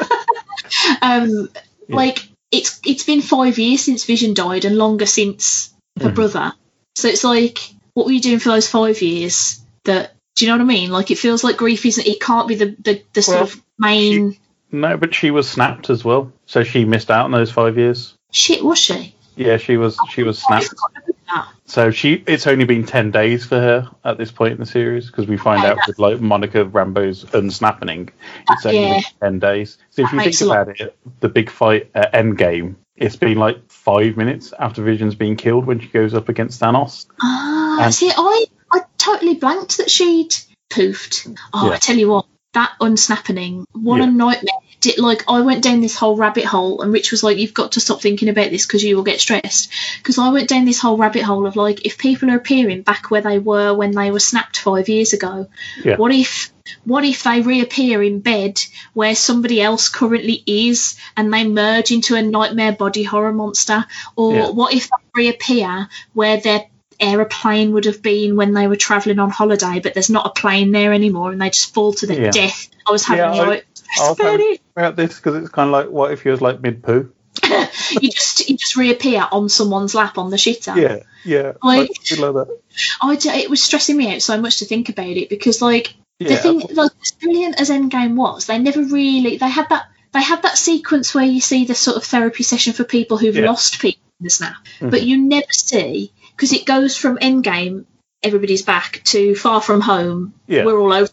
um, Like it's it's been five years since Vision died, and longer since her Mhm. brother. So it's like, what were you doing for those five years? That do you know what I mean? Like it feels like grief isn't. It can't be the the, the sort Well, of main No, but she was snapped as well, so she missed out on those five years. shit. Was she? Yeah, she was she was snapped. forgot about that. So she it's only been ten days for her at this point in the series because we find Okay, out with like Monica Rambeau's unsnapping, it's only Yeah. been ten days. So if That you think about it, the big fight at Endgame, it's been like five minutes after Vision's been killed when she goes up against Thanos. Ah, And- see, I I totally blanked that she'd poofed. Oh, Yeah. I tell you what, that unsnapping, what Yeah. a nightmare! Did, like I went down this whole rabbit hole, and Rich was like, "You've got to stop thinking about this because you will get stressed." Because I went down this whole rabbit hole of like, if people are appearing back where they were when they were snapped five years ago, Yeah. what if? What if they reappear in bed where somebody else currently is and they merge into a nightmare body horror monster? Or Yeah. what if they reappear where their aeroplane would have been when they were travelling on holiday, but there's not a plane there anymore and they just fall to their Yeah. death? I was having Yeah, I- like I'll stress about. About this because it's kind of like what if you was like mid poo? You just you just reappear on someone's lap on the shitter. Yeah, yeah, Like- something like that. I d- it was stressing me out so much to think about it because like the Yeah, thing like as brilliant as Endgame was, they never really they had that they had that sequence where you see the sort of therapy session for people who've Yeah. lost people in the snap, Mhm. but you never see because it goes from Endgame, everybody's back to Far From Home. Yeah. We're all over.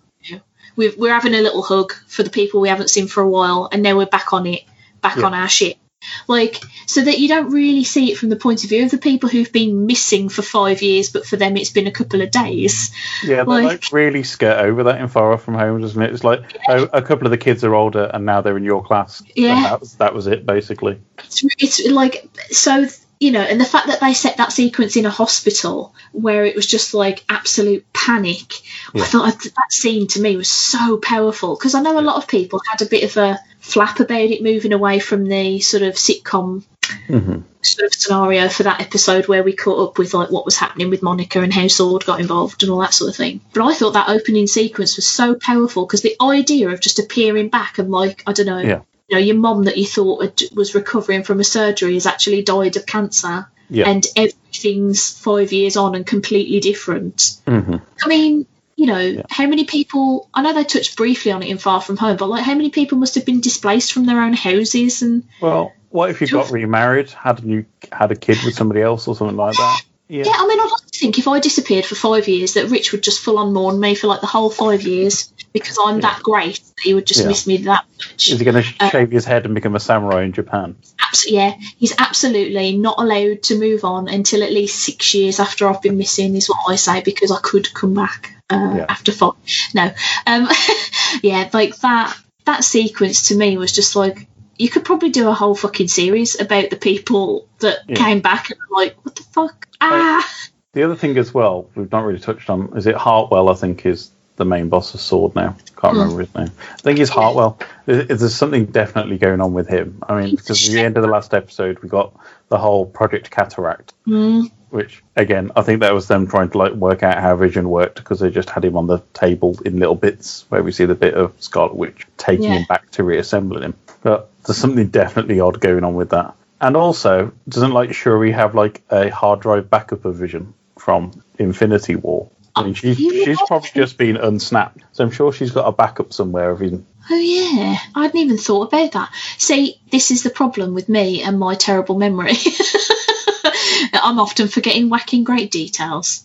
We've, we're having a little hug for the people we haven't seen for a while, and now we're back on it, back Yeah. on our shit. Like so that you don't really see it from the point of view of the people who've been missing for five years, but for them it's been a couple of days. Yeah, they Like- like really skirt over that in Far Off from Home, doesn't it? It's like oh, a couple of the kids are older and now they're in your class. Yeah. And that was that was it basically. it's, it's like so you know and the fact that they set that sequence in a hospital where it was just like absolute panic Yeah. i thought that scene to me was so powerful because i know a lot of people had a bit of a flap about it moving away from the sort of sitcom hmm sort of scenario for that episode where we caught up with like what was happening with Monica and how Sword got involved and all that sort of thing. But I thought that opening sequence was so powerful because the idea of just appearing back and like I don't know, Yeah. You know, your mom that you thought had, was recovering from a surgery has actually died of cancer, Yeah. and everything's five years on and completely different. hmm I mean. You know, how many people? I know they touched briefly on it in Far From Home, but like, how many people must have been displaced from their own houses and Well, what if you got remarried, had a new had a kid with somebody else or something like that? Yeah. Yeah, I mean, I'd like to think if I disappeared for five years, that Rich would just full on mourn me for like the whole five years because I'm that great that he would just Yeah. miss me that much. Is he going to Uh, shave his head and become a samurai in Japan? Abs- yeah, he's absolutely not allowed to move on until at least six years after I've been missing, is what I say, because I could come back uh, Yeah. after five. No, um, yeah, like that. That sequence to me was just like you could probably do a whole fucking series about the people that Yeah. came back and were like, what the fuck? Ah, The other thing as well, we've not really touched on, is it Hartwell? I think is the main boss of Sword now. Can't remember his name. I think he's Hartwell. There's something definitely going on with him. I mean, because at the end of the last episode, we got the whole Project Cataract, Mm, which again, I think that was them trying to like work out how Vision worked because they just had him on the table in little bits where we see the bit of Scarlet Witch taking Yeah. him back to reassembling him. But there's something definitely odd going on with that. And also, doesn't like Shuri have like a hard drive backup of Vision from Infinity War? I mean, she's, You she's probably just been unsnapped, so I'm sure she's got a backup somewhere of his Oh yeah, I hadn't even thought about that. See, this is the problem with me and my terrible memory. I'm often forgetting whacking great details.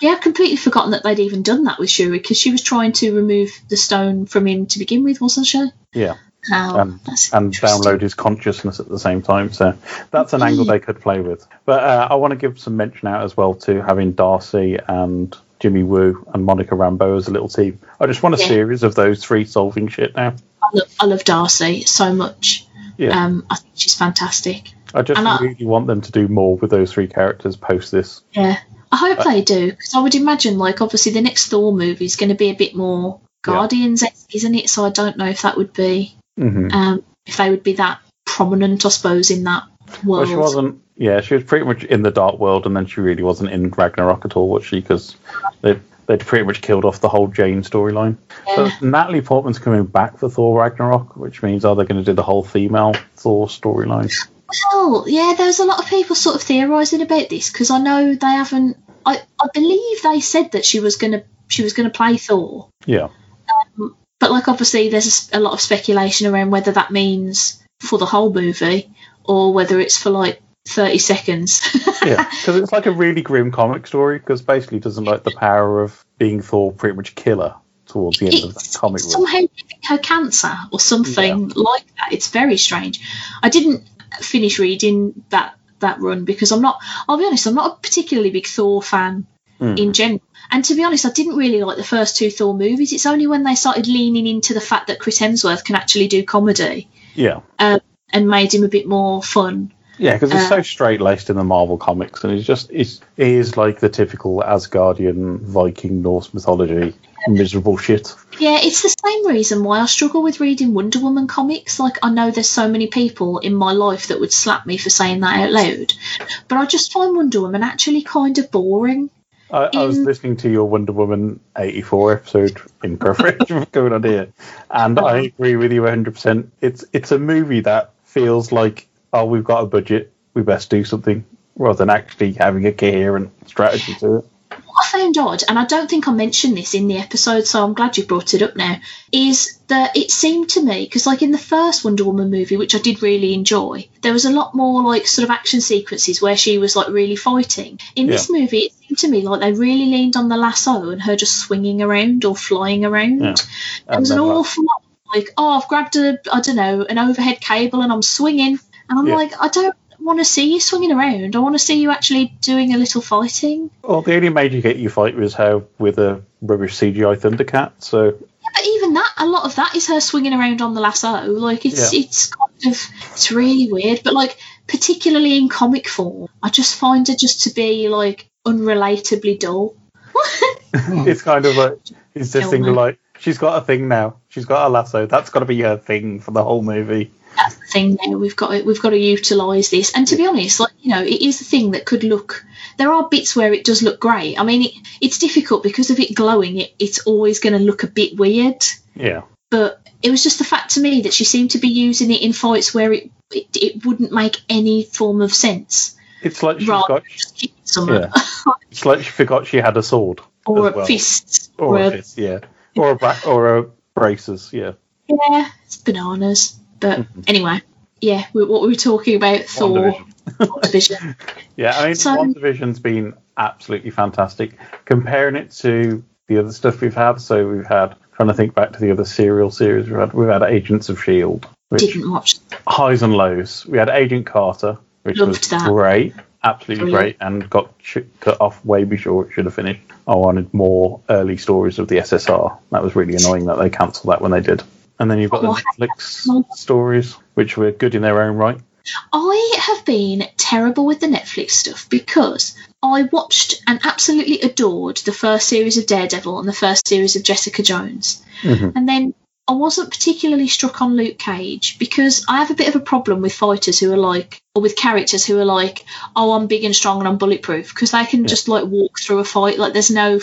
Yeah, I've completely forgotten that they'd even done that with Shuri because she was trying to remove the stone from him to begin with, wasn't she? Yeah. Oh, and, and download his consciousness at the same time. So that's an angle they could play with. But uh, I want to give some mention out as well to having Darcy and Jimmy Woo and Monica Rambeau as a little team. I just want a Yeah. series of those three solving shit now. I love, I love Darcy so much. Yeah. Um, I think she's fantastic. I just and I- really want them to do more with those three characters post this. Yeah, I hope they do because I would imagine, like, obviously the next Thor movie is going to be a bit more Yeah. Guardians, isn't it? So I don't know if that would be, hmm um, if they would be that prominent, I suppose, in that Well, world. she wasn't. Yeah, she was pretty much in the Dark World, and then she really wasn't in Ragnarok at all, was she? Because they they'd pretty much killed off the whole Jane storyline. Yeah. But Natalie Portman's coming back for Thor Ragnarok, which means are they going to do the whole female Thor storyline? Well, yeah, there's a lot of people sort of theorising about this because I know they haven't. I, I believe they said that she was gonna she was gonna play Thor, Yeah, um, but like obviously there's a lot of speculation around whether that means for the whole movie or whether it's for like 30 seconds. yeah, because it's like a really grim comic story. Because basically, doesn't like the power of being Thor pretty much kill her towards the end of that it's comic book. somehow giving her cancer or something like that. It's very strange. I didn't finish reading that that run because I'm not. I'll be honest. I'm not a particularly big Thor fan Mm. in general. And to be honest, I didn't really like the first two Thor movies. It's only when they started leaning into the fact that Chris Hemsworth can actually do comedy Yeah, and made him a bit more fun. Yeah, because it's Uh, so straight laced in the Marvel comics, and it's just it's, it is like the typical Asgardian Viking Norse mythology miserable shit. Yeah, it's the same reason why I struggle with reading Wonder Woman comics. Like, I know there's so many people in my life that would slap me for saying that out loud, but I just find Wonder Woman actually kind of boring. I, I was listening to your Wonder Woman 84 episode in preparation for going on here, and I agree with you 100%. It's it's a movie that feels like, oh, we've got a budget, we best do something, rather than actually having a coherent strategy to it. What I found odd, and I don't think I mentioned this in the episode, so I'm glad you brought it up now, is that it seemed to me, because like in the first Wonder Woman movie, which I did really enjoy, there was a lot more like sort of action sequences where she was like really fighting. In this movie, it seemed to me like they really leaned on the lasso and her just swinging around or flying around. Yeah. There was an awful lot like, oh, I've grabbed a, I don't know, an overhead cable and I'm swinging. And I'm Yeah. like, I don't want to see you swinging around. I want to see you actually doing a little fighting. well, the only major get you fight was her with a rubbish CGI Thundercat, so yeah, But even that, a lot of that is her swinging around on the lasso. Like it's Yeah. it's kind of it's really weird. But like particularly in comic form, I just find her just to be like unrelatably dull. it's kind of like it's this Kill thing like she's got a thing now, she's got a lasso, that's got to be her thing for the whole movie. That's the thing now. We've got to, we've got to utilise this. And to be honest, like you know, it is a thing that could look. There are bits where it does look great. I mean, it, it's difficult because of it glowing. It, it's always going to look a bit weird. Yeah. but it was just the fact to me that she seemed to be using it in fights where it it, it wouldn't make any form of sense. It's like she's Rather got than just kicking someone Yeah. It's like she forgot she had a sword. or a well. fist Or or a a, fist, yeah. Or a bra- or a braces, yeah. yeah, it's bananas. But anyway, yeah, we, what we were talking about Thor division. Yeah, I mean, So- WandaVision's been absolutely fantastic. Comparing it to the other stuff we've had, so we've had trying to think back to the other serial series we've had. We've had Agents of Shield, which Didn't watch. highs and lows. We had Agent Carter, which was that. great, absolutely Brilliant. great, and got cut off way before it should have finished. I wanted more early stories of the SSR. That was really annoying that they cancelled that when they did. And then you've got the Oh, Netflix stories, which were good in their own right. I have been terrible with the Netflix stuff because I watched and absolutely adored the first series of Daredevil and the first series of Jessica Jones. Mhm. And then I wasn't particularly struck on Luke Cage because I have a bit of a problem with fighters who are like, or with characters who are like, oh, I'm big and strong and I'm bulletproof because they can just like walk through a fight. Like there's no,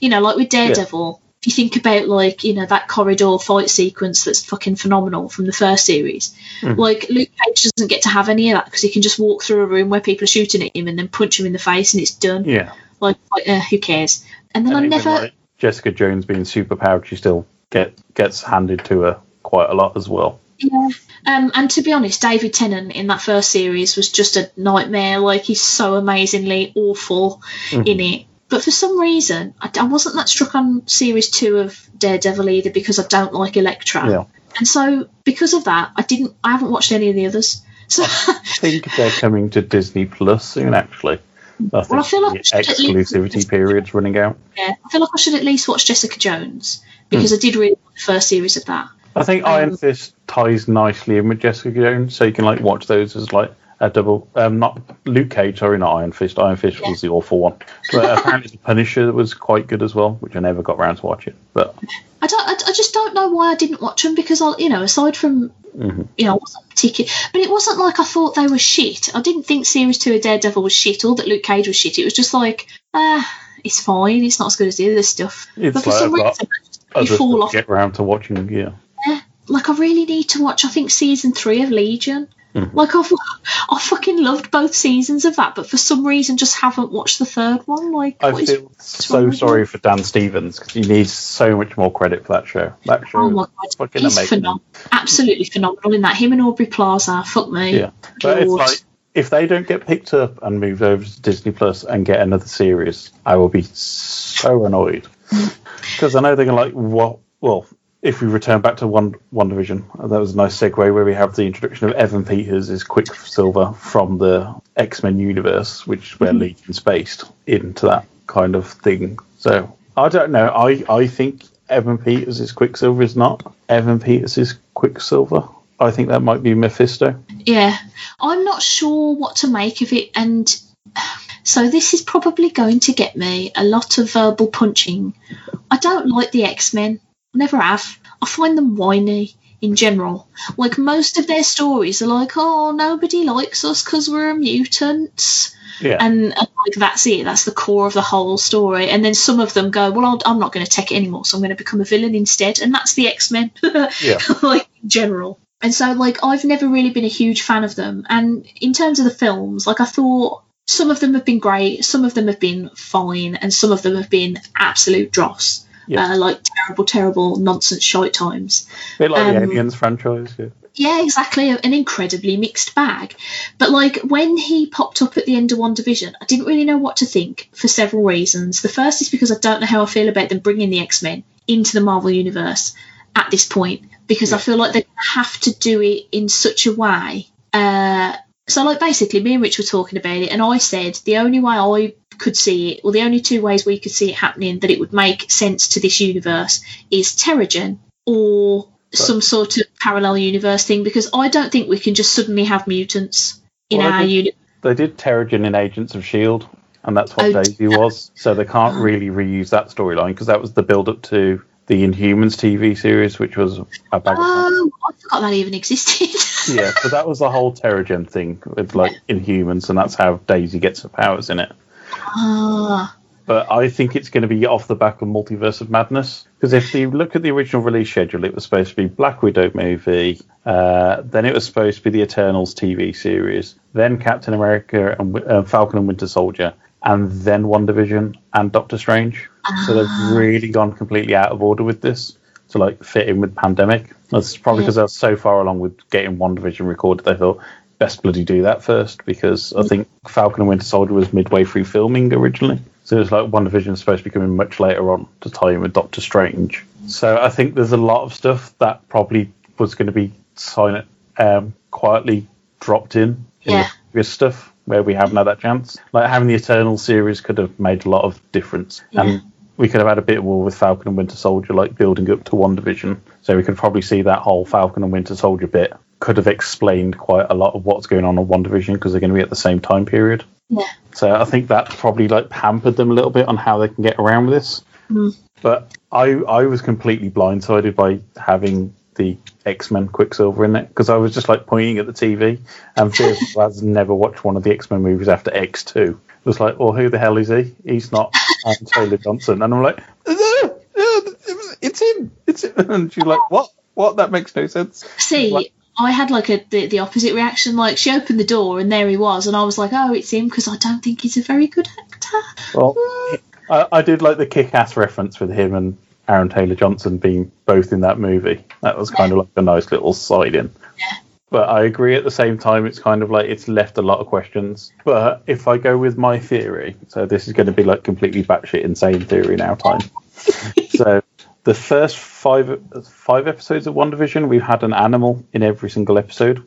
you know, like with Daredevil. If you think about like you know that corridor fight sequence that's fucking phenomenal from the first series, like Luke Cage doesn't get to have any of that because he can just walk through a room where people are shooting at him and then punch him in the face and it's done. Yeah. Like, like uh, who cares? And then And I never. like, Jessica Jones being super powered, she still get gets handed to her quite a lot as well. Yeah. Um, and to be honest, David Tennant in that first series was just a nightmare. Like he's so amazingly awful in it. But for some reason, I, I wasn't that struck on series two of Daredevil either because I don't like Elektra. Yeah. And so because of that, I didn't. I haven't watched any of the others. So I think they're coming to Disney Plus soon, actually. I think Well, I feel like the should least- exclusivity period's running out. yeah, I feel like I should at least watch Jessica Jones because I did really like the first series of that. I think Um, Iron Fist ties nicely in with Jessica Jones, so you can like watch those as like a double. Um, not Luke Cage, sorry, not Iron Fist. Iron Fist was the awful one, but apparently the Punisher was quite good as well, which I never got round to watching. But I don't. I, I just don't know why I didn't watch them because I, you know, aside from you know, I wasn't particular, but it wasn't like I thought they were shit. I didn't think series two of Daredevil was shit or that Luke Cage was shit. It was just like, ah, it's fine. It's not as good as the other stuff. It's but for like some reason, you fall off. get round to watching. Yeah, Like I really need to watch. I think season three of Legion. Mm-hmm. Like I've, I fucking loved both seasons of that, but for some reason just haven't watched the third one. Like, I feel so sorry for Dan Stevens because he needs so much more credit for that show. That show Oh my is god, fucking he's amazing. phenomenal, absolutely phenomenal in that. Him and Aubrey Plaza, fuck me. Yeah, but it's like if they don't get picked up and moved over to Disney Plus and get another series, I will be so annoyed because I know they're gonna like what. Well, if we return back to one WandaVision, uh, that was a nice segue where we have the introduction of Evan Peters as Quicksilver from the X Men universe, which where mm-hmm. Legion's based, into that kind of thing. So I don't know. I I think Evan Peters is Quicksilver is not. Evan Peters is Quicksilver. I think that might be Mephisto. Yeah, I'm not sure what to make of it, and so this is probably going to get me a lot of verbal punching. I don't like the X Men, never have. I find them whiny in general. Like most of their stories are like, oh, nobody likes us because we're mutants. Yeah. And, and like that's it. That's the core of the whole story. And then some of them go, well, I'll, I'm not going to take it anymore, so I'm going to become a villain instead. And that's the X Men. Yeah. like in general. And so, like, I've never really been a huge fan of them. And in terms of the films, like, I thought some of them have been great, some of them have been fine, and some of them have been absolute dross. Yeah. Uh, like terrible, terrible nonsense shite times. A bit like the Um, Aliens franchise. Yeah. Yeah, exactly. An incredibly mixed bag. But like when he popped up at the end of WandaVision, I didn't really know what to think for several reasons. The first is because I don't know how I feel about them bringing the X Men into the Marvel universe at this point because I feel like they have to do it in such a way. Uh, so like basically, me and Rich were talking about it, and I said the only way I could see it, or the only two ways we could see it happening that it would make sense to this universe is Terrigen or some sort of parallel universe thing because I don't think we can just suddenly have mutants in Well, our universe. They did Terrigen in Agents of S.H.I.E.L.D., and that's what Oh, Daisy was. So they can't oh. really reuse that storyline because that was the build up to the Inhumans TV series, which was a bag of Oh, I forgot that even existed. Yeah, so that was the whole Terrigen thing with like Inhumans, and that's how Daisy gets her powers in it. Ah, But I think it's going to be off the back of Multiverse of Madness. Because if you look at the original release schedule, it was supposed to be Black Widow movie, uh, then it was supposed to be the Eternals TV series, then Captain America and uh, Falcon and Winter Soldier, and then WandaVision and Doctor Strange. So they've really gone completely out of order with this to like fit in with pandemic. That's probably because they're so far along with getting WandaVision recorded. They thought best bloody do that first because I think Falcon and Winter Soldier was midway through filming originally. So it was like WandaVision is supposed to be coming much later on to tie in with Doctor Strange. So I think there's a lot of stuff that probably was going to be silent, um, quietly dropped in in Yeah. the previous stuff where we haven't had that chance. Like having the Eternal series could have made a lot of difference. And we could have had a bit more with Falcon and Winter Soldier, like building up to WandaVision. So we could probably see that whole Falcon and Winter Soldier bit could have explained quite a lot of what's going on in WandaVision because they're going to be at the same time period. yeah. So I think that probably like hampered them a little bit on how they can get around with this. Mm. But I I was completely blindsided by having the X Men Quicksilver in it because I was just like pointing at the TV and Fierce has never watched one of the X Men movies after X two. It was like, well, who the hell is he? He's not um, Taylor Johnson, and I'm like, it's him, it's him. And she's like, what? What? That makes no sense. See, Like- I had like a the, the opposite reaction. Like she opened the door and there he was, and I was like, oh, it's him because I don't think he's a very good actor. Well, hmm. I, I did like the kick-ass reference with him and Aaron Taylor Johnson being both in that movie. That was kind of like a nice little side in. Yeah. But I agree at the same time, it's kind of like it's left a lot of questions. But if I go with my theory, so this is going to be like completely batshit insane theory now time. so the first five five episodes of WandaVision, we've had an animal in every single episode.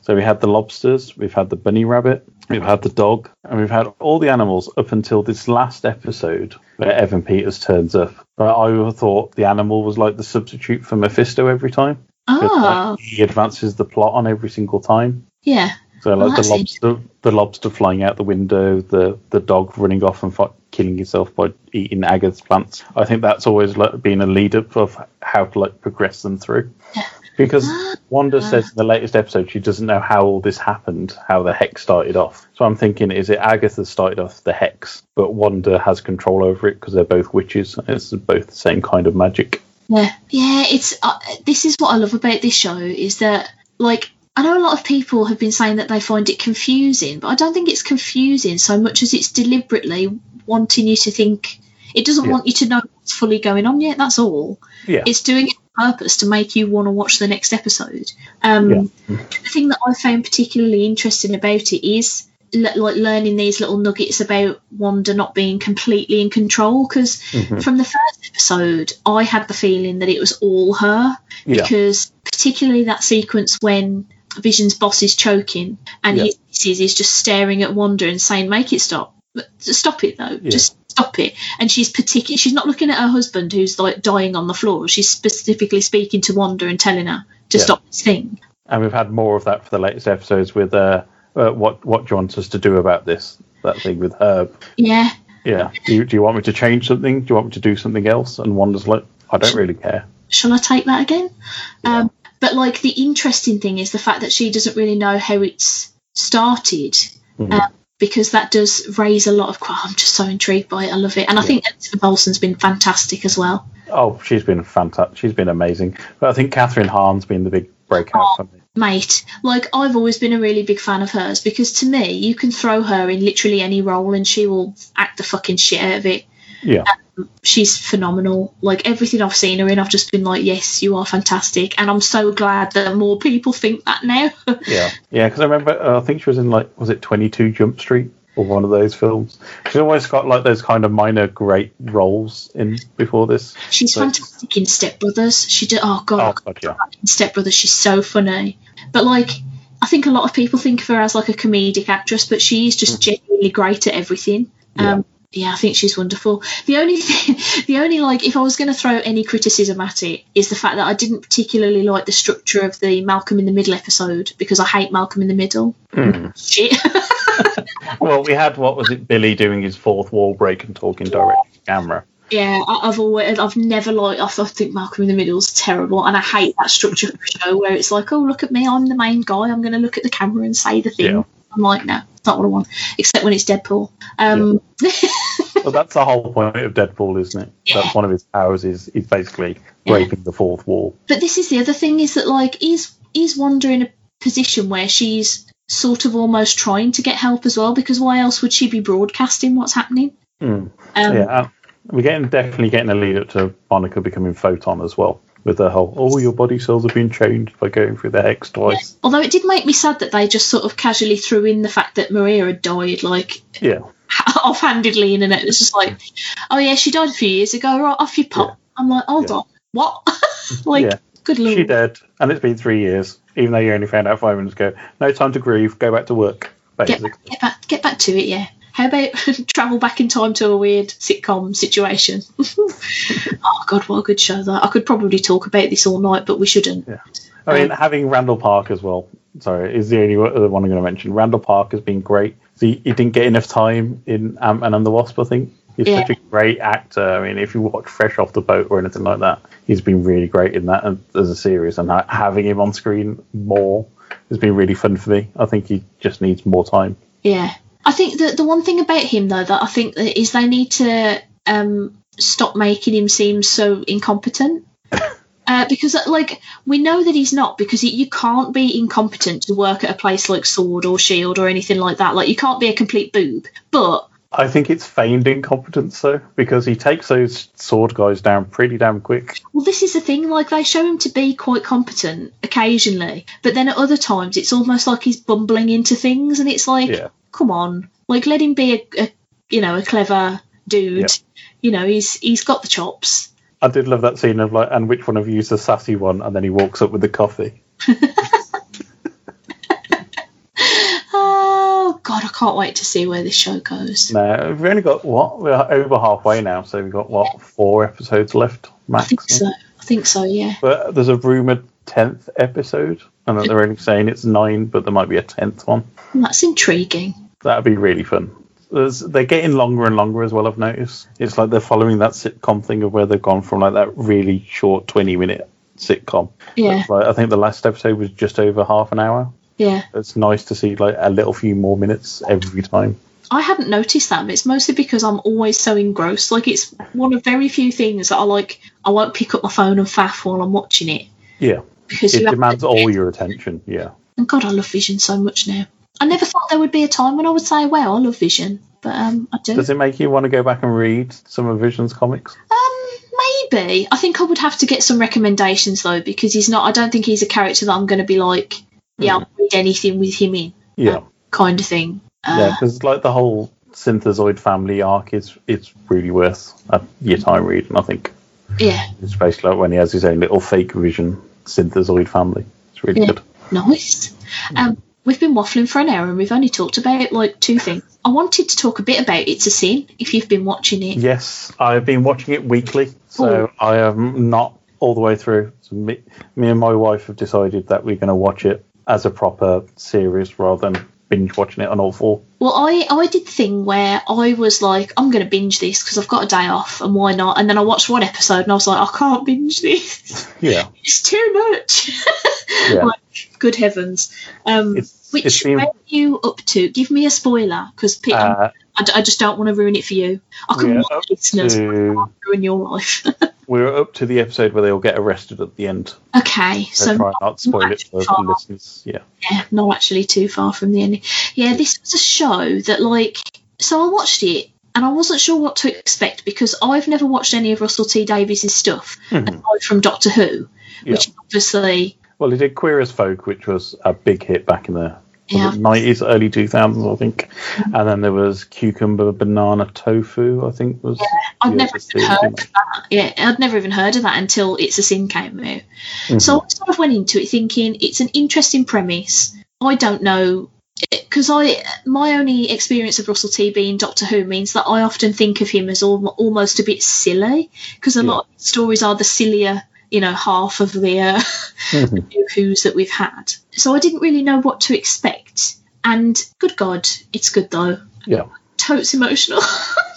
So we had the lobsters, we've had the bunny rabbit, we've had the dog, and we've had all the animals up until this last episode where Evan Peters turns up. But I thought the animal was like the substitute for Mephisto every time. Ah, he advances the plot on every single time. yeah. So Well, like the lobster, the lobster flying out the window, the the dog running off and killing yourself by eating Agatha's plants. I think that's always like been a lead up of how to like progress them through. Because Wanda says in the latest episode she doesn't know how all this happened, how the hex started off. So I'm thinking, is it Agatha started off the hex, but Wanda has control over it because they're both witches. It's both the same kind of magic. Yeah, yeah. It's uh, this is what I love about this show is that like I know a lot of people have been saying that they find it confusing, but I don't think it's confusing so much as it's deliberately wanting you to think. It doesn't Yeah. want you to know what's fully going on yet. That's all. Yeah. It's doing it on purpose to make you want to watch the next episode. Um, Yeah. The thing that I found particularly interesting about it is le- like learning these little nuggets about Wanda not being completely in control. Because Mhm. from the first episode, I had the feeling that it was all her. Yeah. Because particularly that sequence when Vision's boss is choking and Yeah. he he's just staring at Wanda and saying, "Make it stop." Stop it though. Yeah. Just stop it. And she's particular. She's not looking at her husband who's like dying on the floor. She's specifically speaking to Wanda and telling her to Yeah. stop this thing. and we've had more of that for the latest episodes with uh, uh what what do you want us to do about this that thing with Herb. Yeah. Yeah. Do you, do you want me to change something? Do you want me to do something else? And Wanda's like, I don't really care. Shall I take that again? Um, but like the interesting thing is the fact that she doesn't really know how it's started. Mhm. Um, because that does raise a lot of. oh, I'm just so intrigued by it. I love it, and I think Elizabeth Olsen's been fantastic as well. Oh, she's been fantastic. She's been amazing. But I think Kathryn Hahn's been the big breakout Oh. for me. mate. Like I've always been a really big fan of hers because to me, you can throw her in literally any role and she will act the fucking shit out of it. Yeah. She's phenomenal. Like everything I've seen her in, I've just been like, yes, you are fantastic, and I'm so glad that more people think that now. Yeah. Yeah. Because I remember, uh, I think she was in like, was it 22 Jump Street? Or one of those films. She's always got like those kind of minor great roles in before this. She's But- fantastic in Step Brothers. She did. Oh god, Oh, God, yeah. in Step Brothers, she's so funny. But like, I think a lot of people think of her as like a comedic actress, but she is just genuinely great at everything. Um, yeah, I think she's wonderful. The only thing, the only like, if I was going to throw any criticism at it, is the fact that I didn't particularly like the structure of the Malcolm in the Middle episode because I hate Malcolm in the Middle. Hmm. Shit. Well, we had, what was it, Billy doing his fourth wall break and talking direct to camera. Yeah, I, I've always, I've never liked. I think Malcolm in the Middle is terrible, and I hate that structure of the show where it's like, oh, look at me, I'm the main guy. I'm going to look at the camera and say the thing. Yeah. I'm like, no, it's not what I want. Except when it's Deadpool. Um, Well, that's the whole point of Deadpool, isn't it? Yeah. That's one of his powers is he's basically Yeah. breaking the fourth wall. but this is the other thing: is that like, is is Wanda in a position where she's sort of almost trying to get help as well? Because why else would she be broadcasting what's happening? Mm. Um, yeah, uh, we're getting definitely getting a lead up to Monica becoming Photon as well, with the whole "oh, your body cells have been changed by going through the hex twice." Although it did make me sad that they just sort of casually threw in the fact that Maria had died, like Yeah, offhandedly in and it was just like, oh yeah, she died a few years ago. Right off you pop. I'm like, hold Yeah. on, what? like, Yeah. good lord. she dead, and it's been three years. Even though you only found out five minutes ago, no time to grieve. Go back to work. Get Basically, back, get back, get back to it. Yeah. How about travel back in time to a weird sitcom situation? oh god, what a good show that! I could probably talk about this all night, but we shouldn't. Yeah. I mean, um, having Randall Park as well. Sorry, is the only other one I'm going to mention. Randall Park has been great. See, he didn't get enough time in Ant Man and the Wasp. I think he's Yeah. such a great actor. I mean, if you watch Fresh Off the Boat or anything like that, he's been really great in that and- as a series. And ha- having him on screen more has been really fun for me. I think he just needs more time. Yeah, I think that the one thing about him though that I think that is they need to um, stop making him seem so incompetent. Uh, because like we know that he's not because you can't be incompetent to work at a place like Sword or Shield or anything like that. Like you can't be a complete boob. But I think it's feigned incompetence though, because he takes those sword guys down pretty damn quick. well, this is the thing. Like they show him to be quite competent occasionally, but then at other times it's almost like he's bumbling into things, and it's like, Yeah. come on, like let him be a, a you know a clever dude. Yeah. You know he's he's got the chops. I did love that scene of like, and which one of you is the sassy one? And then he walks up with the coffee. Oh God, I can't wait to see where this show goes. Now we've only got what we're over halfway now, so we've got what four episodes left I think so. I think so. Yeah. But there's a rumored tenth episode, and that they're only saying it's nine, but there might be a tenth one. That's intriguing. That'd be really fun. There's, they're getting longer and longer as well. I've noticed. It's like they're following that sitcom thing of where they've gone from like that really short twenty minute sitcom. Yeah. Like, I think the last episode was just over half an hour. Yeah. It's nice to see like a little few more minutes every time. I hadn't noticed that, but it's mostly because I'm always so engrossed. Like it's one of very few things that I like. I won't pick up my phone and faff while I'm watching it Yeah, because it demands all your attention. Yeah, And God, I love Vision so much now. I never thought there would be a time when I would say, "Well, I love Vision," but um, I do. does it make you want to go back and read some of Vision's comics? Um, maybe. I think I would have to get some recommendations though, because he's not. I don't think he's a character that I'm going to be like, yeah, I'll read anything with him in, Yeah, kind of thing. Uh, yeah, because like the whole Synthezoid family arc is it's really worth a, your time reading. I think yeah, it's basically like when he has his own little fake Vision Synthezoid family. It's really Yeah. good. nice. Um, we've been waffling for an hour and we've only talked about like two things. I wanted to talk a bit about It's a Sin if you've been watching it. Yes, I've been watching it weekly, so I am not all the way through. So me, me and my wife have decided that we're going to watch it as a proper series rather than binge watching it on all four. Well, I, I did the thing where I was like, I'm going to binge this because I've got a day off and why not? And then I watched one episode and I was like, I can't binge this. Yeah, It's too much. yeah. Like, good heavens. Um, It's- which it's been- you up to? Give me a spoiler because Uh, I, d- I just don't want to ruin it for you. I can we're warn up listeners, but I to can't ruin your life. we're up to the episode where they all get arrested at the end. okay, So, so try not to spoil it for actually far. the listeners. Yeah, yeah, not actually too far from the ending. Yeah, this was a show that like so I watched it and I wasn't sure what to expect because I've never watched any of Russell T Davies' stuff Mhm. aside from Doctor Who, yeah. which obviously Well, he did Queer as Folk, which was a big hit back in the Yeah. nineties, early two thousands, I think. And then there was Cucumber Banana Tofu, I think was. I'd never even heard of that. Yeah, I'd never even heard of that until It's a Sin came out. Mhm. So I sort of went into it thinking it's an interesting premise. I don't know because I my only experience of Russell T being Doctor Who means that I often think of him as al- almost a bit silly because a Yeah. lot of stories are the sillier you know half of the uh, Mhm. new Who's that we've had. So I didn't really know what to expect. And good God, it's good though. Yeah. Totes emotional.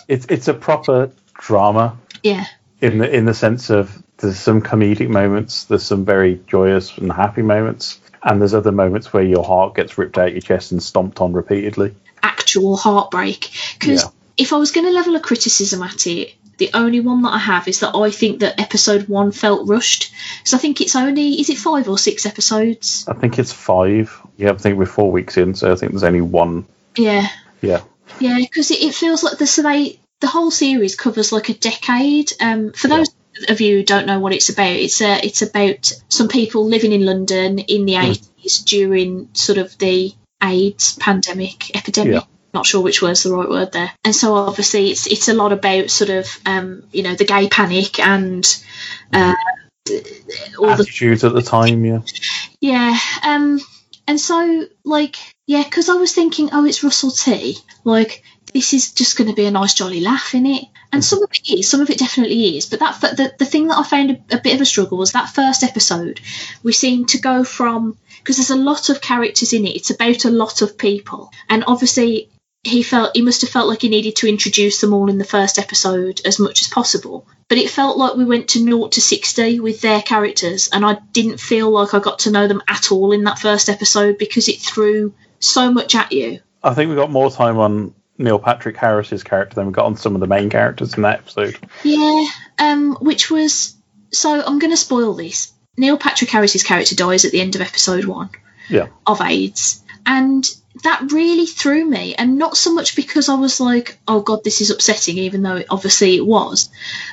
It's it's a proper drama yeah. in the in the sense of there's some comedic moments, there's some very joyous and happy moments, and there's other moments where your heart gets ripped out your chest and stomped on repeatedly. actual heartbreak. Because Yeah. if I was going to level a criticism at it, the only one that I have is that I think that episode one felt rushed. Because I think it's only, is it five or six episodes? I think it's five. Yeah, I think we're four weeks in, so I think there's only one. Yeah. Yeah. Yeah, because it, it feels like the, so they, the whole series covers like a decade. Um, for Yeah. those of you who don't know what it's about, it's uh, it's about some people living in London in the Mm. 80s during sort of the AIDS pandemic, epidemic. Yeah. Not sure which word's the right word there. And so obviously it's it's a lot about sort of um, you know the gay panic and uh, all the Attitudes at the time, yeah. yeah. Um, and so, like, yeah, because I was thinking, oh, it's Russell T. Like, this is just going to be a nice, jolly laugh in it. And some of it is, some of it definitely is. But that the, the thing that I found a, a bit of a struggle was that first episode. We seem to go from because there's a lot of characters in it. It's about a lot of people, and obviously he felt he must have felt like he needed to introduce them all in the first episode as much as possible. But it felt like we went to 0 to 60 with their characters, and I didn't feel like I got to know them at all in that first episode because it threw so much at you. I think we got more time on Neil Patrick Harris's character than we got on some of the main characters in that episode. Yeah, um, which was so I'm going to spoil this. Neil Patrick Harris's character dies at the end of episode one Yeah. of AIDS, and that really threw me. And not so much because I was like, "Oh God, this is upsetting," even though obviously it was,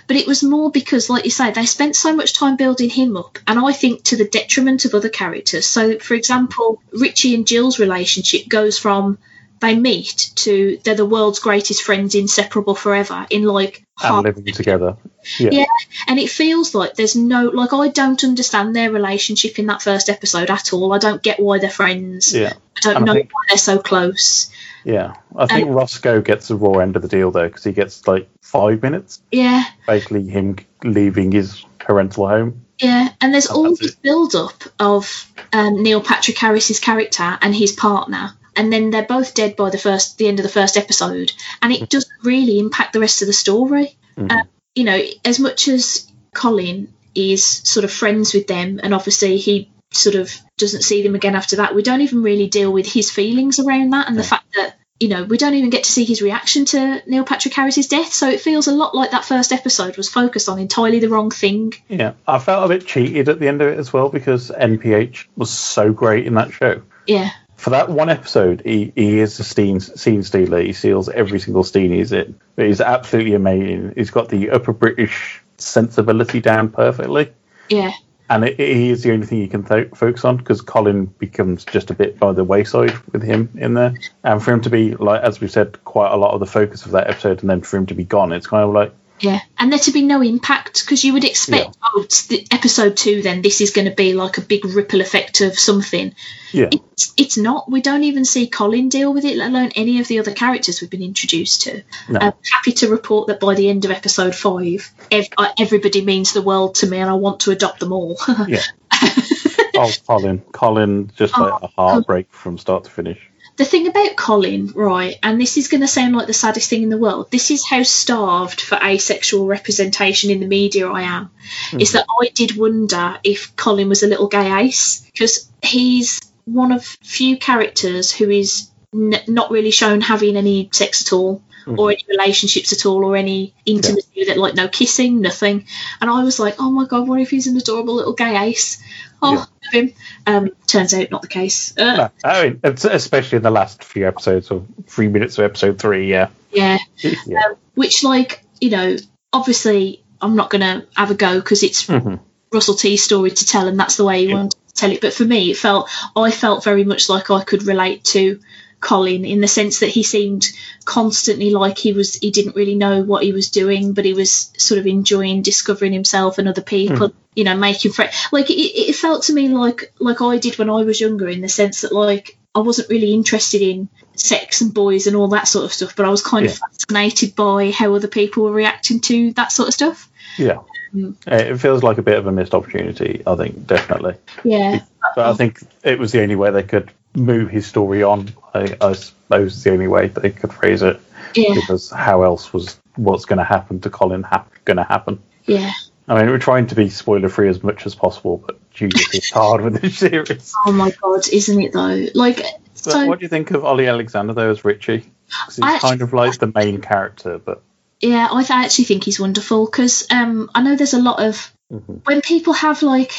but it was more because, like you say, they spent so much time building him up, and I think to the detriment of other characters. So, for example, Richie and Jill's relationship goes from they meet to they're the world's greatest friends, inseparable forever, in like And living together. Yeah. yeah, and it feels like there's no like I don't understand their relationship in that first episode at all. I don't get why they're friends. Yeah. I don't And I know think- why they're so close. Yeah. I think Roscoe gets the raw end of the deal though, because he gets like five minutes, Yeah, basically him leaving his parental home. yeah, and there's Oh, all this it. build up of um, Neil Patrick Harris's character and his partner, and then they're both dead by the first the end of the first episode, and it doesn't really impact the rest of the story. Mhm. Uh, you know, as much as Colin is sort of friends with them, and obviously he sort of doesn't see them again after that, we don't even really deal with his feelings around that and the fact that, you know, we don't even get to see his reaction to Neil Patrick Harris's death. So it feels a lot like that first episode was focused on entirely the wrong thing. Yeah. I felt a bit cheated at the end of it as well because NPH was so great in that show. Yeah. For that one episode, he, he is a scene, scene stealer. He steals every single scene he's in. But he's absolutely amazing. He's got the upper British sensibility down perfectly. Yeah. and it, is the only thing you can th- focus on because Colin becomes just a bit by the wayside with him in there, and for him to be like, as we said, quite a lot of the focus of that episode, and then for him to be gone, it's kind of like, Yeah, and there to be no impact because you would expect, Yeah. oh, the episode two, then this is going to be like a big ripple effect of something. yeah, It's, it's not. We don't even see Colin deal with it, let alone any of the other characters we've been introduced to. No. I'm happy to report that by the end of episode five, ev- uh, everybody means the world to me, and I want to adopt them all. yeah. oh, Colin, Colin, just like Oh, a heartbreak from start to finish. The thing about Colin, right, and this is going to sound like the saddest thing in the world, this is how starved for asexual representation in the media I am, hmm. is that I did wonder if Colin was a little gay ace, because he's one of few characters who is n- not really shown having any sex at all. Hmm. Or any relationships at all, or any intimacy with it, like no kissing, nothing. And I was like, oh my god, what if he's an adorable little gay ace? Oh, Yeah. him. Um, turns out not the case. Uh, No, I mean, especially in the last few episodes or three minutes of episode three, yeah, Yeah, yeah, um, which like you know obviously i'm not going to have a go because it's Mhm. russell t's story to tell and that's the way he Yeah. wanted to tell it but for me it felt i felt very much like i could relate to colin in the sense that he seemed constantly like he was he didn't really know what he was doing but he was sort of enjoying discovering himself and other people you know making friends like it, it felt to me like like i did when i was younger in the sense that like i wasn't really interested in sex and boys and all that sort of stuff but i was kind of fascinated by how other people were reacting to that sort of stuff yeah. Mm. Uh, It feels like a bit of a missed opportunity, I think, definitely. yeah But I think it was the only way they could move his story on. I, I suppose it's the only way they could phrase it yeah because how else was what's going to happen to Colin hap- going to happen? yeah I mean, we're trying to be spoiler free as much as possible, but Jesus, it's hard with this series. oh my god isn't it though like so what do you think of Olly Alexander though as Richie? he's I- kind of like the main character, but Yeah, I th- I actually think he's wonderful because um, I know there's a lot of Mhm. when people have like,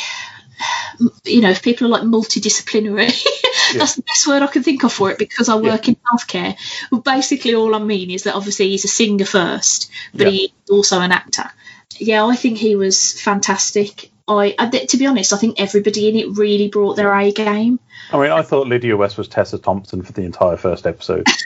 you know, if people are like multidisciplinary. That's the best word I can think of for it because I work in healthcare. Well, basically, all I mean is that obviously he's a singer first, but Yeah. he's also an actor. Yeah, I think he was fantastic. I, I to be honest, I think everybody in it really brought their A game. I mean, I thought Lydia West was Tessa Thompson for the entire first episode.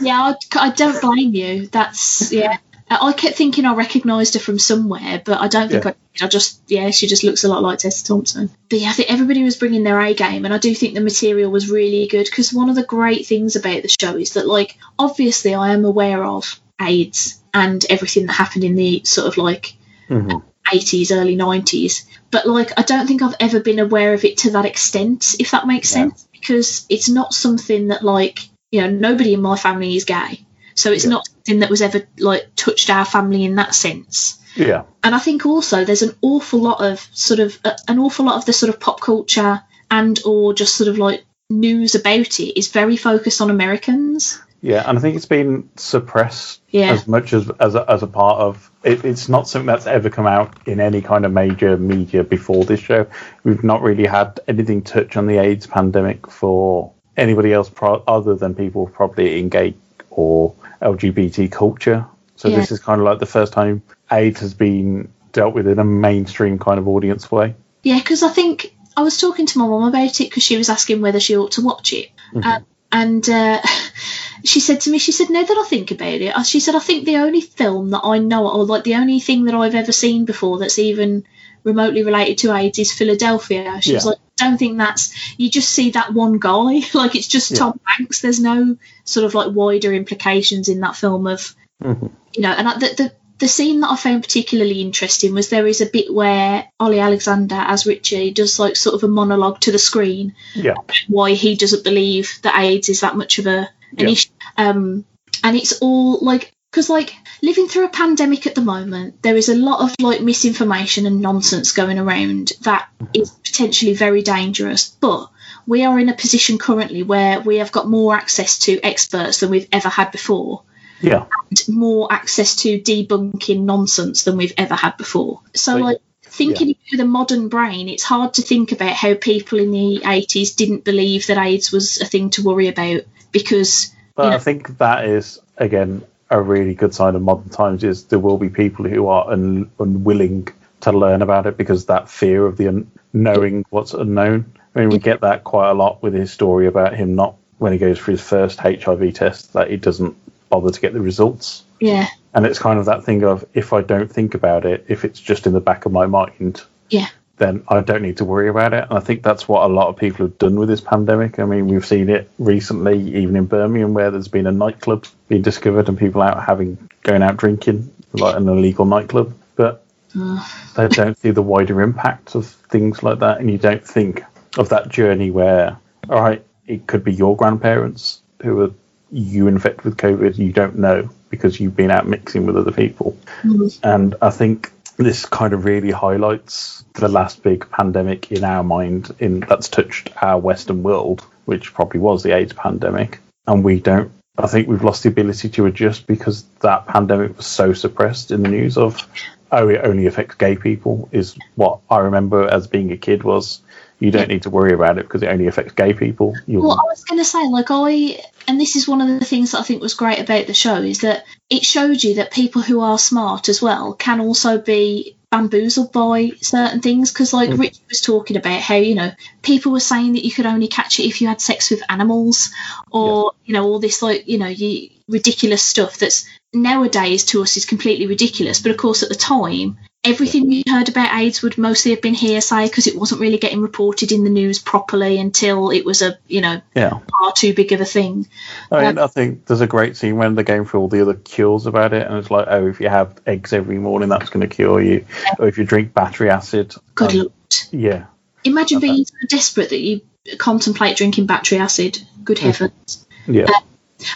Yeah, I, I don't blame you. That's yeah. I kept thinking I recognised her from somewhere, but I don't think Yeah. I did. I just yeah, she just looks a lot like Tessa Thompson. But yeah, I think everybody was bringing their A game, and I do think the material was really good because one of the great things about the show is that like obviously I am aware of AIDS and everything that happened in the sort of like Mhm. 80s, early 90s. But like, I don't think I've ever been aware of it to that extent, if that makes Yeah. sense, because it's not something that like, you know, nobody in my family is gay. So it's Yeah. not something that was ever like touched our family in that sense. Yeah, And I think also there's an awful lot of sort of uh, an awful lot of the sort of pop culture and or just sort of like news about it is very focused on Americans. Yeah, and I think it's been suppressed Yeah. as much as as a, as a part of it, it's not something that's ever come out in any kind of major media before this show. We've not really had anything touch on the AIDS pandemic for anybody else pro- other than people probably in gay or LGBT culture. So Yeah. this is kind of like the first time AIDS has been dealt with in a mainstream kind of audience way. Yeah, because I think I was talking to my mum about it because she was asking whether she ought to watch it. Um, and uh, she said to me, she said, now that I think about it, she said, I think the only film that I know, or like the only thing that I've ever seen before that's even remotely related to AIDS is Philadelphia. She was like, I don't think that's, you just see that one guy, like it's just Yeah. Tom Hanks. There's no sort of like wider implications in that film of, Mhm. you know, and I, the, the the scene that I found particularly interesting was there is a bit where Olly Alexander as Richie does like sort of a monologue to the screen Yeah, why he doesn't believe that AIDS is that much of a an Yeah. issue. Um, and it's all like because like living through a pandemic at the moment, there is a lot of like misinformation and nonsense going around that is potentially very dangerous. But we are in a position currently where we have got more access to experts than we've ever had before yeah, more access to debunking nonsense than we've ever had before. So, like, thinking with a modern brain, it's hard to think about how people in the 80s didn't believe that AIDS was a thing to worry about because, But you know, I think that is again a really good sign of modern times. Is there will be people who are un- unwilling to learn about it because that fear of the un- knowing what's unknown. I mean, we get that quite a lot with his story about him not when he goes for his first HIV test that he doesn't bother to get the results. yeah, And it's kind of that thing of if I don't think about it, if it's just in the back of my mind, yeah, then I don't need to worry about it. And I think that's what a lot of people have done with this pandemic. I mean, we've seen it recently, even in Birmingham, where there's been a nightclub being discovered and people out having going out drinking, like an illegal nightclub. But they don't see the wider impact of things like that, and you don't think of that journey where, all right, it could be your grandparents who are you infected with COVID, you don't know because you've been out mixing with other people. Mm. And I think this kind of really highlights the last big pandemic in our mind in that's touched our Western world, which probably was the AIDS pandemic. And we don't I think we've lost the ability to adjust because that pandemic was so suppressed in the news of oh it only affects gay people is what I remember as being a kid was you don't need to worry about it because it only affects gay people. You'll, Well, I was going to say, like, I, and this is one of the things that I think was great about the show, is that it showed you that people who are smart as well can also be bamboozled by certain things. Because, like, mm. Rich was talking about how, you know, people were saying that you could only catch it if you had sex with animals, or, you know, all this, like, you know, you, ridiculous stuff that's nowadays to us is completely ridiculous. But of course, at the time, everything you heard about AIDS would mostly have been hearsay because it wasn't really getting reported in the news properly until it was a, you know, yeah. far too big of a thing. I mean, um, I think there's a great scene when they're going through all the other cures about it, and it's like, oh, if you have eggs every morning, that's going to cure you. Or if you drink battery acid, Good um, lord. yeah, Imagine being so desperate that you contemplate drinking battery acid. Good mm. heavens. yeah, um,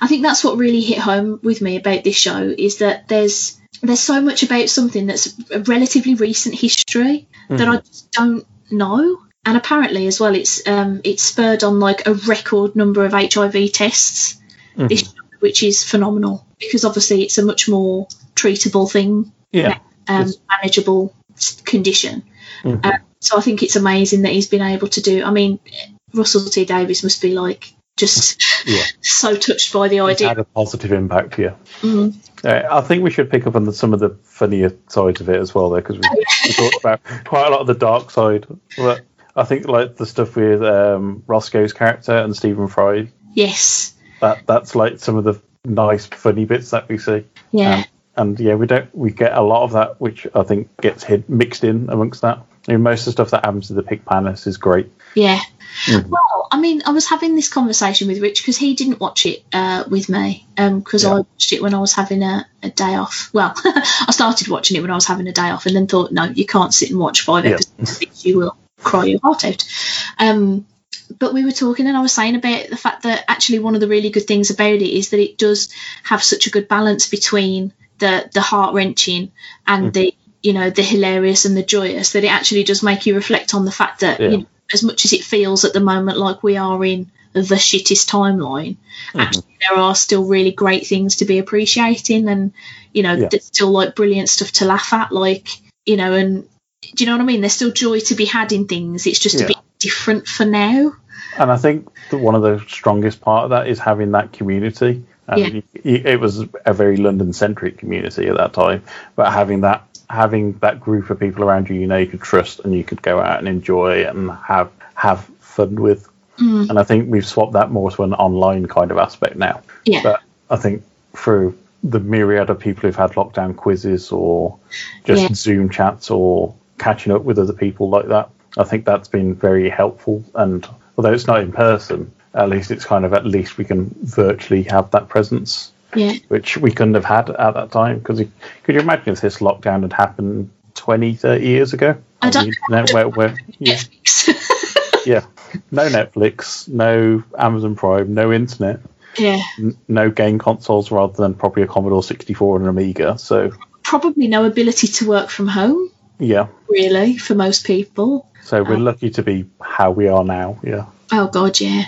I think that's what really hit home with me about this show is that there's there's so much about something that's a relatively recent history that I just don't know. And apparently, as well, it's um, it's spurred on like a record number of HIV tests, this which is phenomenal because obviously it's a much more treatable thing yeah. um, manageable condition. Mhm. Um, so I think it's amazing that he's been able to do. I mean, Russell T Davies must be like just Yeah. so touched by the idea. had a positive impact here. Mm. Uh, I think we should pick up on the, some of the funnier sides of it as well, there, because we, we talked about quite a lot of the dark side. But I think like the stuff with um, Roscoe's character and Stephen Fry, Yes, that that's like some of the nice, funny bits that we see. yeah, Um, and yeah, we don't we get a lot of that, which I think gets hid, mixed in amongst that. I mean, most of the stuff that happens to the Pink Palace is great. yeah. Mhm. Well, I mean, I was having this conversation with Rich because he didn't watch it uh, with me because Yeah. I watched it when I was having a, a day off. Well, I started watching it when I was having a day off and then thought, no, you can't sit and watch five Yeah. episodes you will cry your heart out. Um, but we were talking and I was saying about the fact that actually one of the really good things about it is that it does have such a good balance between the the heart wrenching and the mm-hmm. you know the hilarious and the joyous that it actually does make you reflect on the fact that Yeah. you know, as much as it feels at the moment like we are in the shittest timeline, mm-hmm. actually there are still really great things to be appreciating, and you know, Yeah. there's still like brilliant stuff to laugh at, like you know, and do you know what I mean? There's still joy to be had in things. It's just Yeah. a bit different for now. And I think that one of the strongest part of that is having that community. And Yeah. it was a very London-centric community at that time, but having that having that group of people around you, you know, you could trust and you could go out and enjoy and have have fun with. Mm. And I think we've swapped that more to an online kind of aspect now. Yeah. But I think through the myriad of people who've had lockdown quizzes or just Yeah. Zoom chats or catching up with other people like that, I think that's been very helpful. And although it's not in person, at least it's kind of at least we can virtually have that presence, yeah. which we couldn't have had at that time. Because could you imagine if this lockdown had happened 20, 30 years ago? I don't internet where, where, yeah, Netflix. yeah, no Netflix, no Amazon Prime, no internet yeah. n- no game consoles rather than probably a Commodore 64 and an Amiga. So Probably no ability to work from home, yeah, really, for most people. so we're um, lucky to be how we are now. Yeah, Oh god, yeah.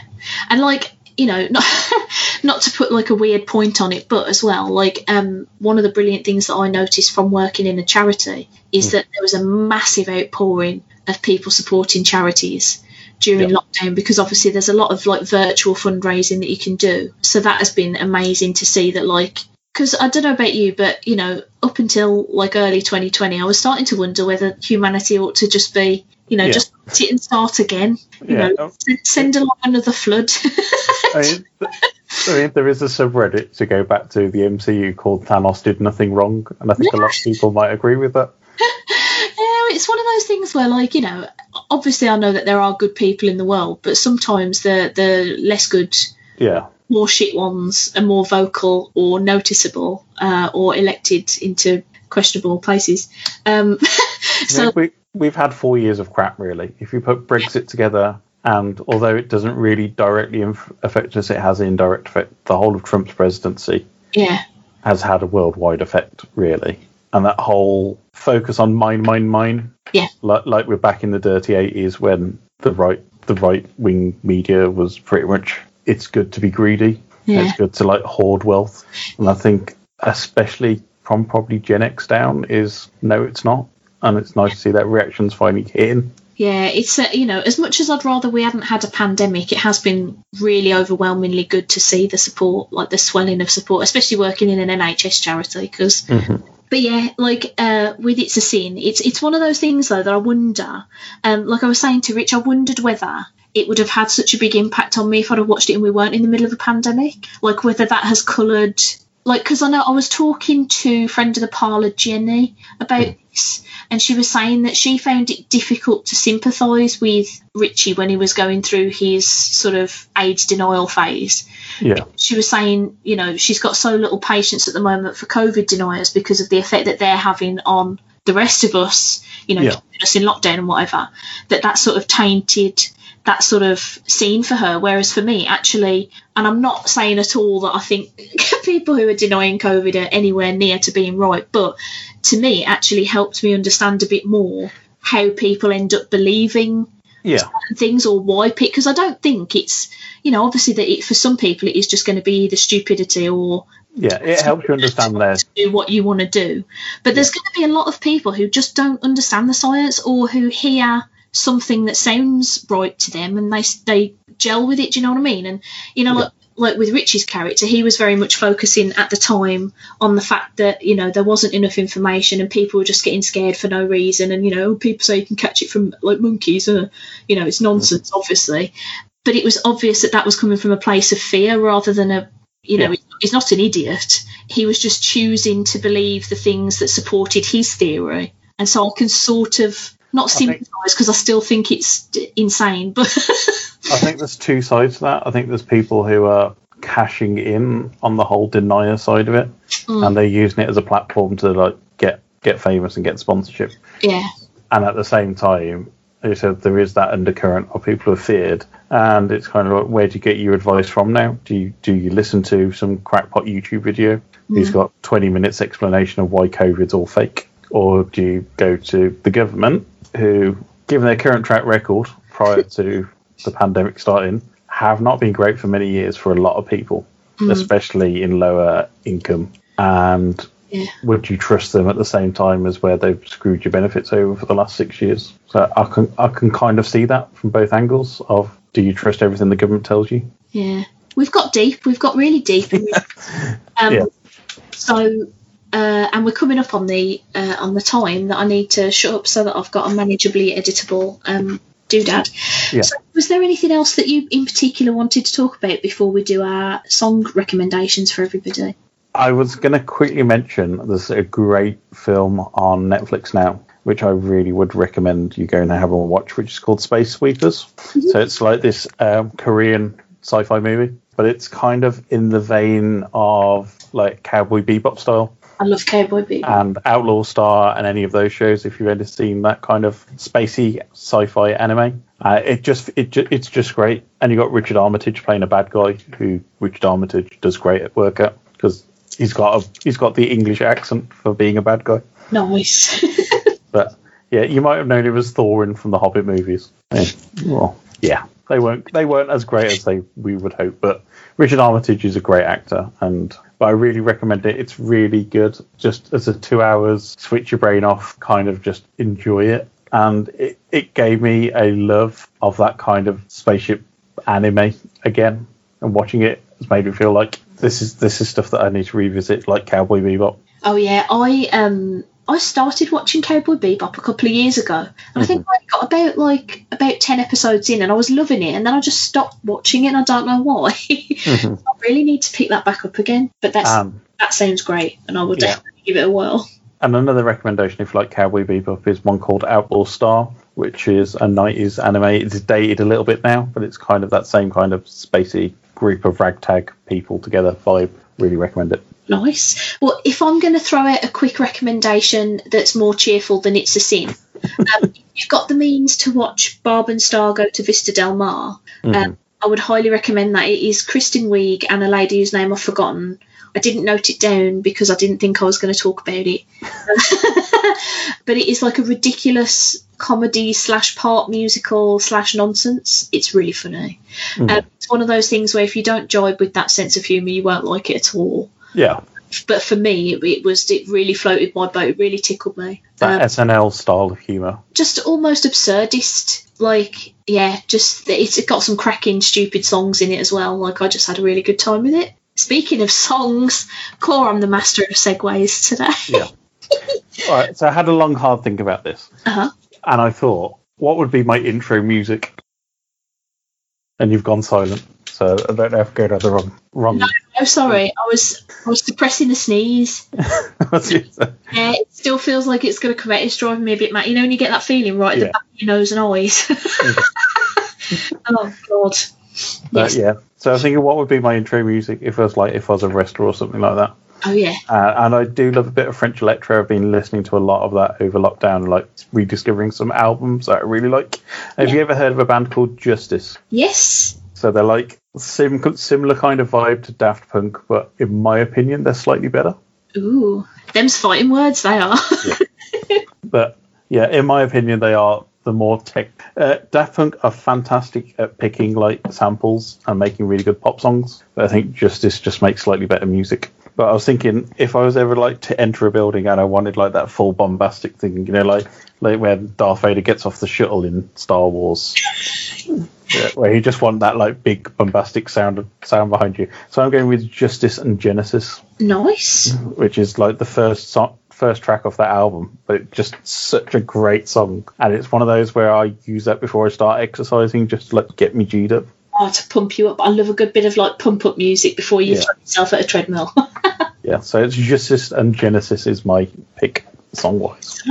And like, you know, not not to put like a weird point on it, but as well, like um one of the brilliant things that I noticed from working in a charity is that there was a massive outpouring of people supporting charities during Yeah. lockdown because obviously there's a lot of like virtual fundraising that you can do. So that has been amazing to see that like because I don't know about you, but you know, up until like early 2020, I was starting to wonder whether humanity ought to just be, you know, Yeah. just sit and start again. You Yeah. know, s- send along another flood. I mean, I mean, there is a subreddit to go back to the MCU called Thanos did nothing wrong, and I think a lot of people might agree with that. Yeah, it's one of those things where, like, you know, obviously I know that there are good people in the world, but sometimes the the less good, Yeah, more shit ones are more vocal or noticeable uh, or elected into questionable places. Um, so mean, we we've had four years of crap really. If you put Brexit together, and although it doesn't really directly inf- affect us, it has an indirect effect. The whole of Trump's presidency yeah, has had a worldwide effect, really. And that whole focus on mine, mine, mine, Yeah. like, like we're back in the dirty eighties when the right the right wing media was pretty much it's good to be greedy, Yeah. it's good to like hoard wealth, and I think especially from probably Gen X down is no, it's not, and it's nice to see that reactions finally hitting. yeah, it's uh, you know, as much as I'd rather we hadn't had a pandemic, it has been really overwhelmingly good to see the support, like the swelling of support, especially working in an NHS charity because but yeah, like uh, with it's a sin. It's it's one of those things though that I wonder. Um, like I was saying to Rich, I wondered whether it would have had such a big impact on me if I'd have watched it and we weren't in the middle of a pandemic. Like whether that has coloured. Like because I know I was talking to friend of the parlour Jenny about and she was saying that she found it difficult to sympathise with Richie when he was going through his sort of AIDS denial phase Yeah, she was saying, you know, she's got so little patience at the moment for COVID deniers because of the effect that they're having on the rest of us, you know, Yeah. us in lockdown and whatever, that that sort of tainted that sort of scene for her. Whereas for me, actually, and I'm not saying at all that I think people who are denying COVID are anywhere near to being right, but to me, actually helped me understand a bit more how people end up believing yeah, certain things or why pick because I don't think it's you know obviously that it, for some people it is just going to be either stupidity or yeah. It helps you understand their do what you want to do but there's going to be a lot of people who just don't understand the science or who hear something that sounds right to them and they they gel with it do you know what I mean and you know Yeah. like like with Richie's character, he was very much focusing at the time on the fact that you know there wasn't enough information and people were just getting scared for no reason. And you know, people say you can catch it from like monkeys, uh, you know, it's nonsense, obviously. But it was obvious that that was coming from a place of fear rather than a, you know, Yeah. he's not an idiot. He was just choosing to believe the things that supported his theory, and so I can sort of not sympathise because I still think it's d- insane, but I think there's two sides to that. I think there's people who are cashing in on the whole denier side of it, Mm. and they're using it as a platform to like get get famous and get sponsorship. yeah, And at the same time, you said, there is that undercurrent of people who are feared, and it's kind of like, where do you get your advice from now? Do you do you listen to some crackpot YouTube video who's got 20 minutes explanation of why COVID's all fake, or do you go to the government who, given their current track record prior to the pandemic starting, have not been great for many years for a lot of people, Mm. especially in lower income. And Yeah. would you trust them at the same time as where they've screwed your benefits over for the last six years? So I can I can kind of see that from both angles. Of do you trust everything the government tells you? Yeah, we've got deep. We've got really deep. um, Yeah. So, uh, and we're coming up on the uh, on the time that I need to shut up so that I've got a manageably editable um, doodad. Yeah. So, was there anything else that you in particular wanted to talk about before we do our song recommendations for everybody? I was going to quickly mention there's a great film on Netflix now, which I really would recommend you go and have a watch, which is called Space Sweepers. So it's like this um, Korean sci-fi movie, but it's kind of in the vein of like Cowboy Bebop style I love Cowboy Bebop. and Outlaw Star and any of those shows. If you've ever seen that kind of spacey sci-fi anime, uh, it just it ju- it's just great. And you got Richard Armitage playing a bad guy, who Richard Armitage does great at work at because he's got a he's got the English accent for being a bad guy. nice. But yeah, you might have known him was Thorin from the Hobbit movies. Yeah. Well, yeah, they weren't they weren't as great as they we would hope, but Richard Armitage is a great actor, and but I really recommend it. It's really good. Just as a two hours, switch your brain off, kind of just enjoy it, and it it gave me a love of that kind of spaceship anime again, and watching it has made me feel like this is this is stuff that I need to revisit, like Cowboy Bebop. Oh yeah, I um I started watching Cowboy Bebop a couple of years ago, and I think I got about like about ten episodes in, and I was loving it, and then I just stopped watching it, and I don't know why. I really need to pick that back up again. But that's Um, that sounds great, and I will Yeah. definitely give it a whirl. And another recommendation, if you like Cowboy Bebop, is one called Outlaw Star, which is a 90s anime. It's dated a little bit now, but it's kind of that same kind of spacey group of ragtag people together vibe. Really recommend it. Nice. Well, if I'm going to throw out a quick recommendation that's more cheerful than it's a sin, um, if you've got the means to watch Barb and Star go to Vista Del Mar. Um, I would highly recommend that. It is Kristen Wiig and a lady whose name I've forgotten. I didn't note it down because I didn't think I was going to talk about it. but it is like a ridiculous comedy slash part musical slash nonsense. It's really funny. Um, it's one of those things where if you don't jibe with that sense of humour, you won't like it at all Yeah, but for me it, it was it really floated my boat it really tickled me that um, SNL style of humour. just almost absurdist like yeah just it's it got some cracking stupid songs in it as well like i just had a really good time with it speaking of songs core i'm the master of segues today Yeah. All right, so I had a long, hard think about this, uh-huh. and I thought, what would be my intro music? And you've gone silent, so I don't know if I go down the wrong wrong. oh sorry i was i was suppressing a sneeze What's it? yeah it still feels like it's going to come out it's driving me a bit mad you know when you get that feeling right at Yeah. the back of your nose and eyes oh god But Yes. yeah, so I was thinking, what would be my intro music if I was like if I was a wrestler or something like that. oh yeah Uh, and I do love a bit of French electro. I've been listening to a lot of that over lockdown, like rediscovering some albums that I really like. Have you ever heard of a band called Justice? yes So they're like sim- similar kind of vibe to Daft Punk, but in my opinion, they're slightly better. Ooh, them's fighting words. They are. But yeah, in my opinion, they are the more tech. Uh, Daft Punk are fantastic at picking like samples and making really good pop songs. But I think Justice just makes slightly better music. But I was thinking if I was ever like to enter a building and I wanted like that full bombastic thing, you know, like like when Darth Vader gets off the shuttle in Star Wars, yeah, where you just want that like big bombastic sound sound behind you. So I'm going with Justice and Genesis nice. which is like the first song, first track off that album, but it's just such a great song. And it's one of those where I use that before I start exercising, just to like get me G'd up. Oh, to pump you up. I love a good bit of like pump up music before you Yeah. throw yourself at a treadmill. Yeah, so it's Justice and Genesis is my pick song wise.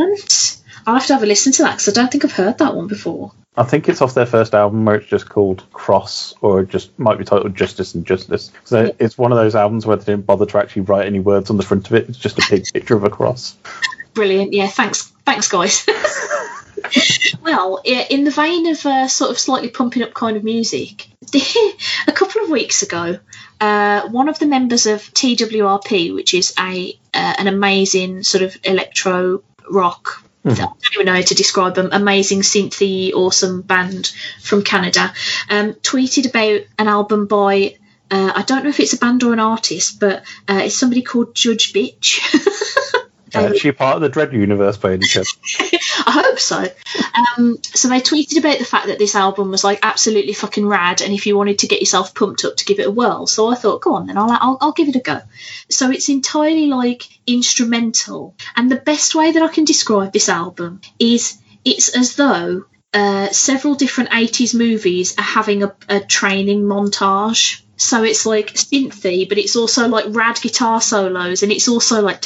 I'll have to have a listen to that because I don't think I've heard that one before. I think it's off their first album where it's just called Cross, or it just might be titled Justice and Justice. So it's one of those albums where they didn't bother to actually write any words on the front of it. It's just a big picture of a cross. Brilliant. Yeah, thanks. Thanks, guys. well, in the vein of uh, sort of slightly pumping up kind of music, a couple of weeks ago, uh, one of the members of TWRP, which is a uh, an amazing sort of electro rock I don't even know how to describe them. Amazing, synthy, awesome band from Canada. Um, tweeted about an album by uh, I don't know if it's a band or an artist, but uh, it's somebody called Judge Bitch. Uh, is she part of the Dredd universe by any chance? I hope so. Um, so they tweeted about the fact that this album was like absolutely fucking rad, and if you wanted to get yourself pumped up to give it a whirl, so I thought, go on, then I'll, I'll I'll give it a go. So it's entirely like instrumental, and the best way that I can describe this album is it's as though uh, several different 80s movies are having a, a training montage. So it's like synthy, but it's also like rad guitar solos, and it's also like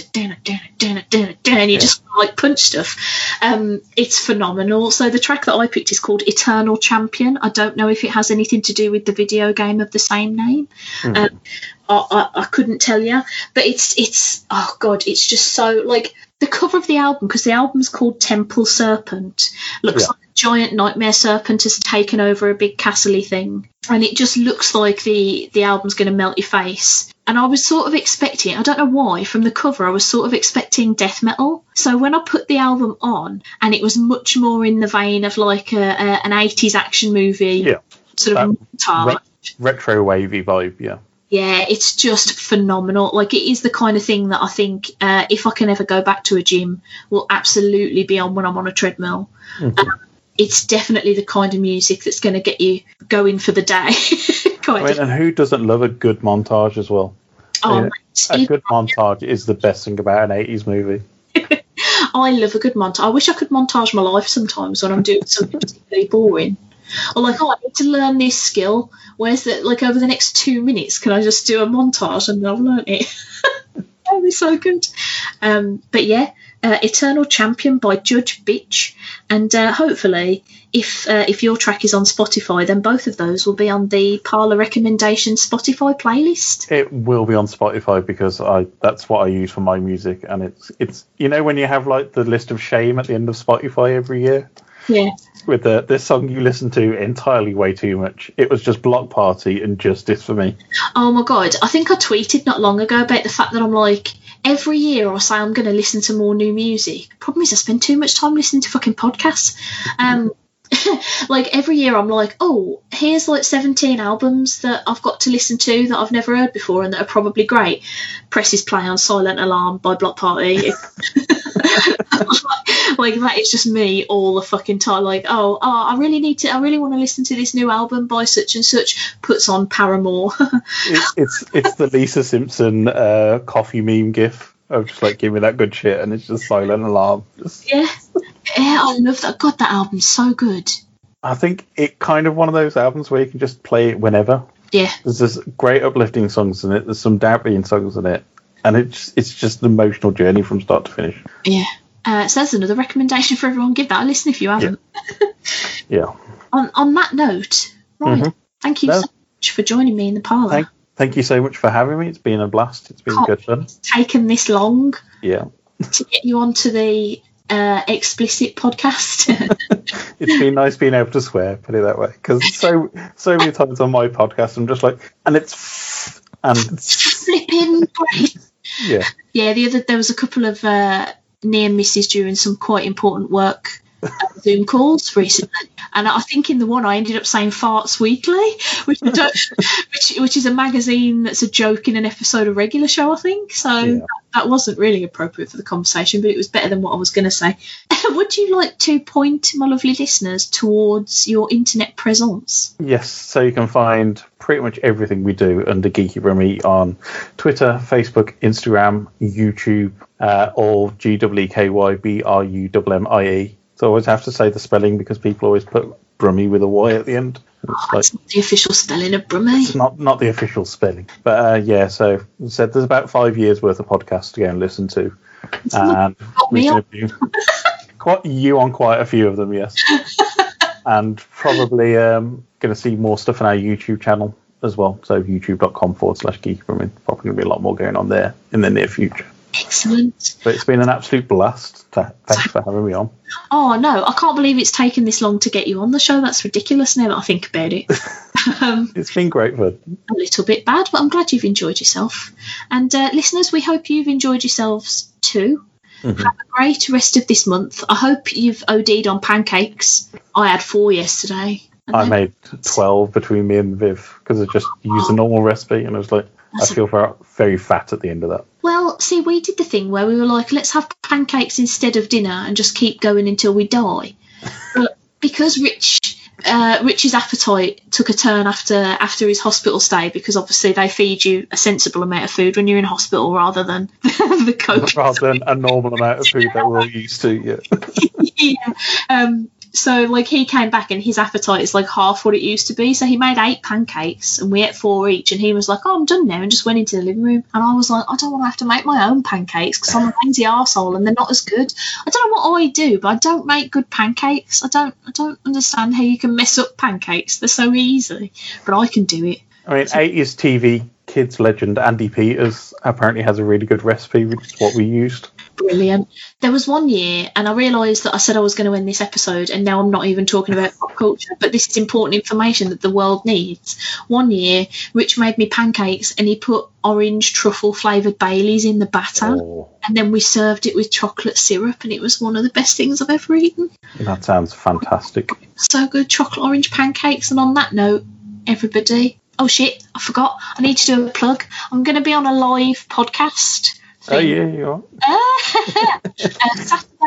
and you just like punch stuff. Um, it's phenomenal. So the track that I picked is called Eternal Champion. I don't know if it has anything to do with the video game of the same name. Um, I, I, I couldn't tell you, but it's it's oh god, it's just so like the cover of the album because the album's called Temple Serpent looks Yeah. like a giant nightmare serpent has taken over a big castle thing, and it just looks like the the album's going to melt your face. And I was sort of expecting, I don't know why, from the cover, I was sort of expecting death metal. So when I put the album on, and it was much more in the vein of like a, a, an 80s action movie, Yeah. sort of That. Re- retro wavy vibe, yeah. Yeah, it's just phenomenal. Like it is the kind of thing that I think uh, if I can ever go back to a gym, will absolutely be on when I'm on a treadmill. Um, it's definitely the kind of music that's going to get you going for the day. kind I mean, and who doesn't love a good montage as well? Oh, yeah, A good montage is the best thing about an 80s movie. I love a good montage. I wish I could montage my life sometimes when I'm doing something particularly boring. Or like, oh, I need to learn this skill. Where's that? Like over the next two minutes, can I just do a montage and I've learnt it? That'd be so good. Um, but yeah, uh, Eternal Champion by Judge Bitch, and uh, hopefully, if uh, if your track is on Spotify, then both of those will be on the Parlor Recommendation Spotify playlist. It will be on Spotify because I that's what I use for my music, and it's it's you know when you have like the list of shame at the end of Spotify every year Yeah. with the this song you listen to entirely way too much. It was just Bloc Party and Justice for me. Oh my god, I think I tweeted not long ago about the fact that I'm like, every year I say I'm going to listen to more new music. Problem is, I spend too much time listening to fucking podcasts. Um, like every year I'm like, oh, here's like 17 albums that I've got to listen to that I've never heard before and that are probably great. Presses play on Silent Alarm by Bloc Party. like that is just me all the fucking time. Like, oh, oh, I really need to, I really want to listen to this new album by such and such. Puts on Paramore. It's it's, it's the Lisa Simpson uh, coffee meme gif of just like give me that good shit, and it's just silent alarm. Just, Yeah, yeah, I love that. God, that album's so good. I think it kind of one of those albums where you can just play it whenever. Yeah, There's this great uplifting songs in it. There's some downbeat songs in it, and it's it's just an emotional journey from start to finish. yeah. Uh, so that's another recommendation for everyone. Give that a listen if you haven't. Yeah. On on that note, right. Mhm. Thank you No. so much for joining me in the parlour. Thank thank you so much for having me. It's been a blast. It's been Can't good fun. Taken this long Yeah. to get you onto the uh, explicit podcast. It's been nice being able to swear, put it that way. Because so so many times on my podcast, I'm just like, and it's and it's, Flipping great. yeah, Yeah, the other there was a couple of uh, near misses during some quite important work Zoom calls recently, and I think in the one I ended up saying farts weekly, which which which is a magazine that's a joke in an episode of regular show, I think. So Yeah. that, that wasn't really appropriate for the conversation, but it was better than what I was going to say. Would you like to point my lovely listeners towards your internet presence? yes. So you can find pretty much everything we do under Geeky Brummie on Twitter, Facebook, Instagram, YouTube, uh, all G W E K Y B R U M M I E. So I always have to say the spelling because people always put Brummy with a Y at the end. It's like not the official spelling of Brummy. It's not not the official spelling, but uh, yeah. So said there's about five years worth of podcasts to go and listen to, and we on. quite you on quite a few of them, yes. and probably um, going to see more stuff on our YouTube channel as well. So youtube.com forward slash geek. I mean, probably going to be a lot more going on there in the near future. Excellent. But it's been an absolute blast. Th- Thanks for having me on. Oh no, I can't believe it's taken this long to get you on the show. That's ridiculous now that I think about it. um, It's been great fun. a little bit bad, but I'm glad you've enjoyed yourself. And uh, listeners, we hope you've enjoyed yourselves too. Have a great rest of this month. I hope you've OD'd on pancakes. I had four yesterday. I made 12 between me and Viv because I just used the normal recipe and I was like, I That's a- feel very, very fat at the end of that. Well, see, we did the thing where we were like, let's have pancakes instead of dinner and just keep going until we die. but because Rich, uh, Rich's appetite took a turn after after his hospital stay, because obviously they feed you a sensible amount of food when you're in hospital rather than the coke. Rather than a normal amount of food that we're all used to. Yeah. yeah. Um, so like he came back and his appetite is like half what it used to be. So he made eight pancakes and we ate four each. And he was like, "Oh, I'm done now," and just went into the living room. And I was like, "I don't want to have to make my own pancakes because I'm a lazy arsehole and they're not as good. I don't know what I do, but I don't make good pancakes. I don't. I don't understand how you can mess up pancakes. They're so easy, but I can do it. I mean, 80s TV kids legend Andi Peters apparently has a really good recipe, which is what we used. Brilliant. There was one year, and I realised that I said I was going to end this episode, and now I'm not even talking about pop culture, but this is important information that the world needs. One year, Rich made me pancakes, and he put orange truffle flavoured Baileys in the batter, Oh, and then we served it with chocolate syrup, and it was one of the best things I've ever eaten. that sounds fantastic. So good, chocolate orange pancakes. And on that note, everybody. Oh shit, I forgot. I need to do a plug. I'm going to be on a live podcast. Oh, thing. yeah, you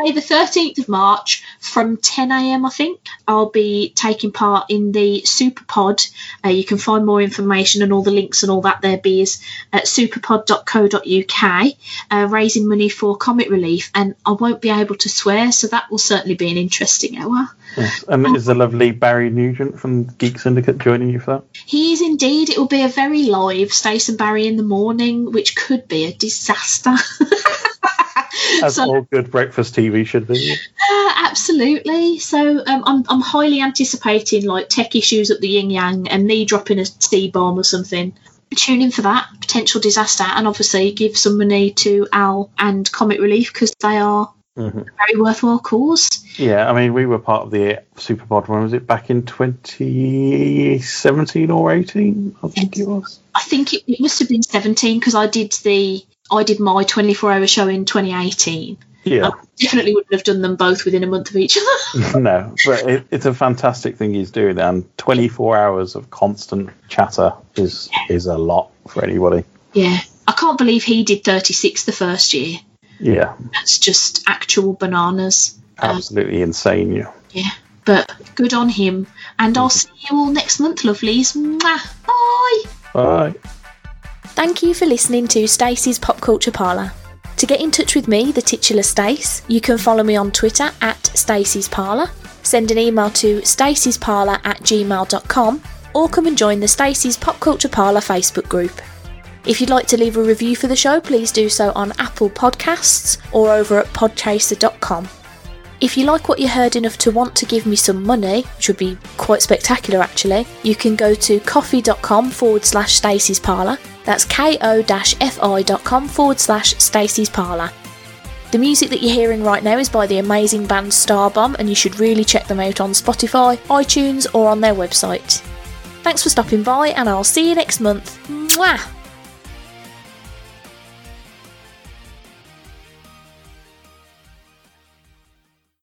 uh, the 13th of March, from 10 a.m., I think, I'll be taking part in the Super Pod. Uh, you can find more information and all the links and all that there, beers, at superpod.co.uk, uh, raising money for Comic Relief. And I won't be able to swear, so that will certainly be an interesting hour. Yes. And is the lovely Barry Nugent from Geek Syndicate joining you for that? He is indeed. It will be a very live Stace and Barry in the morning, which could be a disaster. As So- all good breakfast TV should be. Uh, absolutely. So um, I'm, I'm highly anticipating like tech issues at the yin yang and me dropping a C bomb or something. Tune in for that potential disaster, and obviously give some money to Al and Comic Relief because they are Mhm. a very worthwhile cause. Yeah, I mean, we were part of the Superpod. When was it? Back in 2017 or 18? I think it was. I think it, it must have been 17 because I did the I did my 24 hour show in 2018. Yeah. I definitely wouldn't have done them both within a month of each other. no, but it, it's a fantastic thing he's doing, and 24 hours of constant chatter is is a lot for anybody. yeah, I can't believe he did 36 the first year. Yeah, That's just actual bananas. Um, absolutely insane. Yeah. Yeah, but good on him. And I'll see you all next month, lovelies. Mwah. Bye. Bye. Thank you for listening to Stacey's Pop Culture Parlour. To get in touch with me, the titular Stace, you can follow me on Twitter at Stacey's Parlour, send an email to stacey'sparlour at gmail.com, or come and join the Stacey's Pop Culture Parlour Facebook group. If you'd like to leave a review for the show, please do so on Apple Podcasts or over at podchaser.com. If you like what you heard enough to want to give me some money, which would be quite spectacular actually, you can go to ko-fi.com forward slash Stacey's Parlour. That's ko-fi.com forward slash Stacey's Parlour. The music that you're hearing right now is by the amazing band Starbomb, and you should really check them out on Spotify, iTunes, or on their website. Thanks for stopping by, and I'll see you next month. Mwah!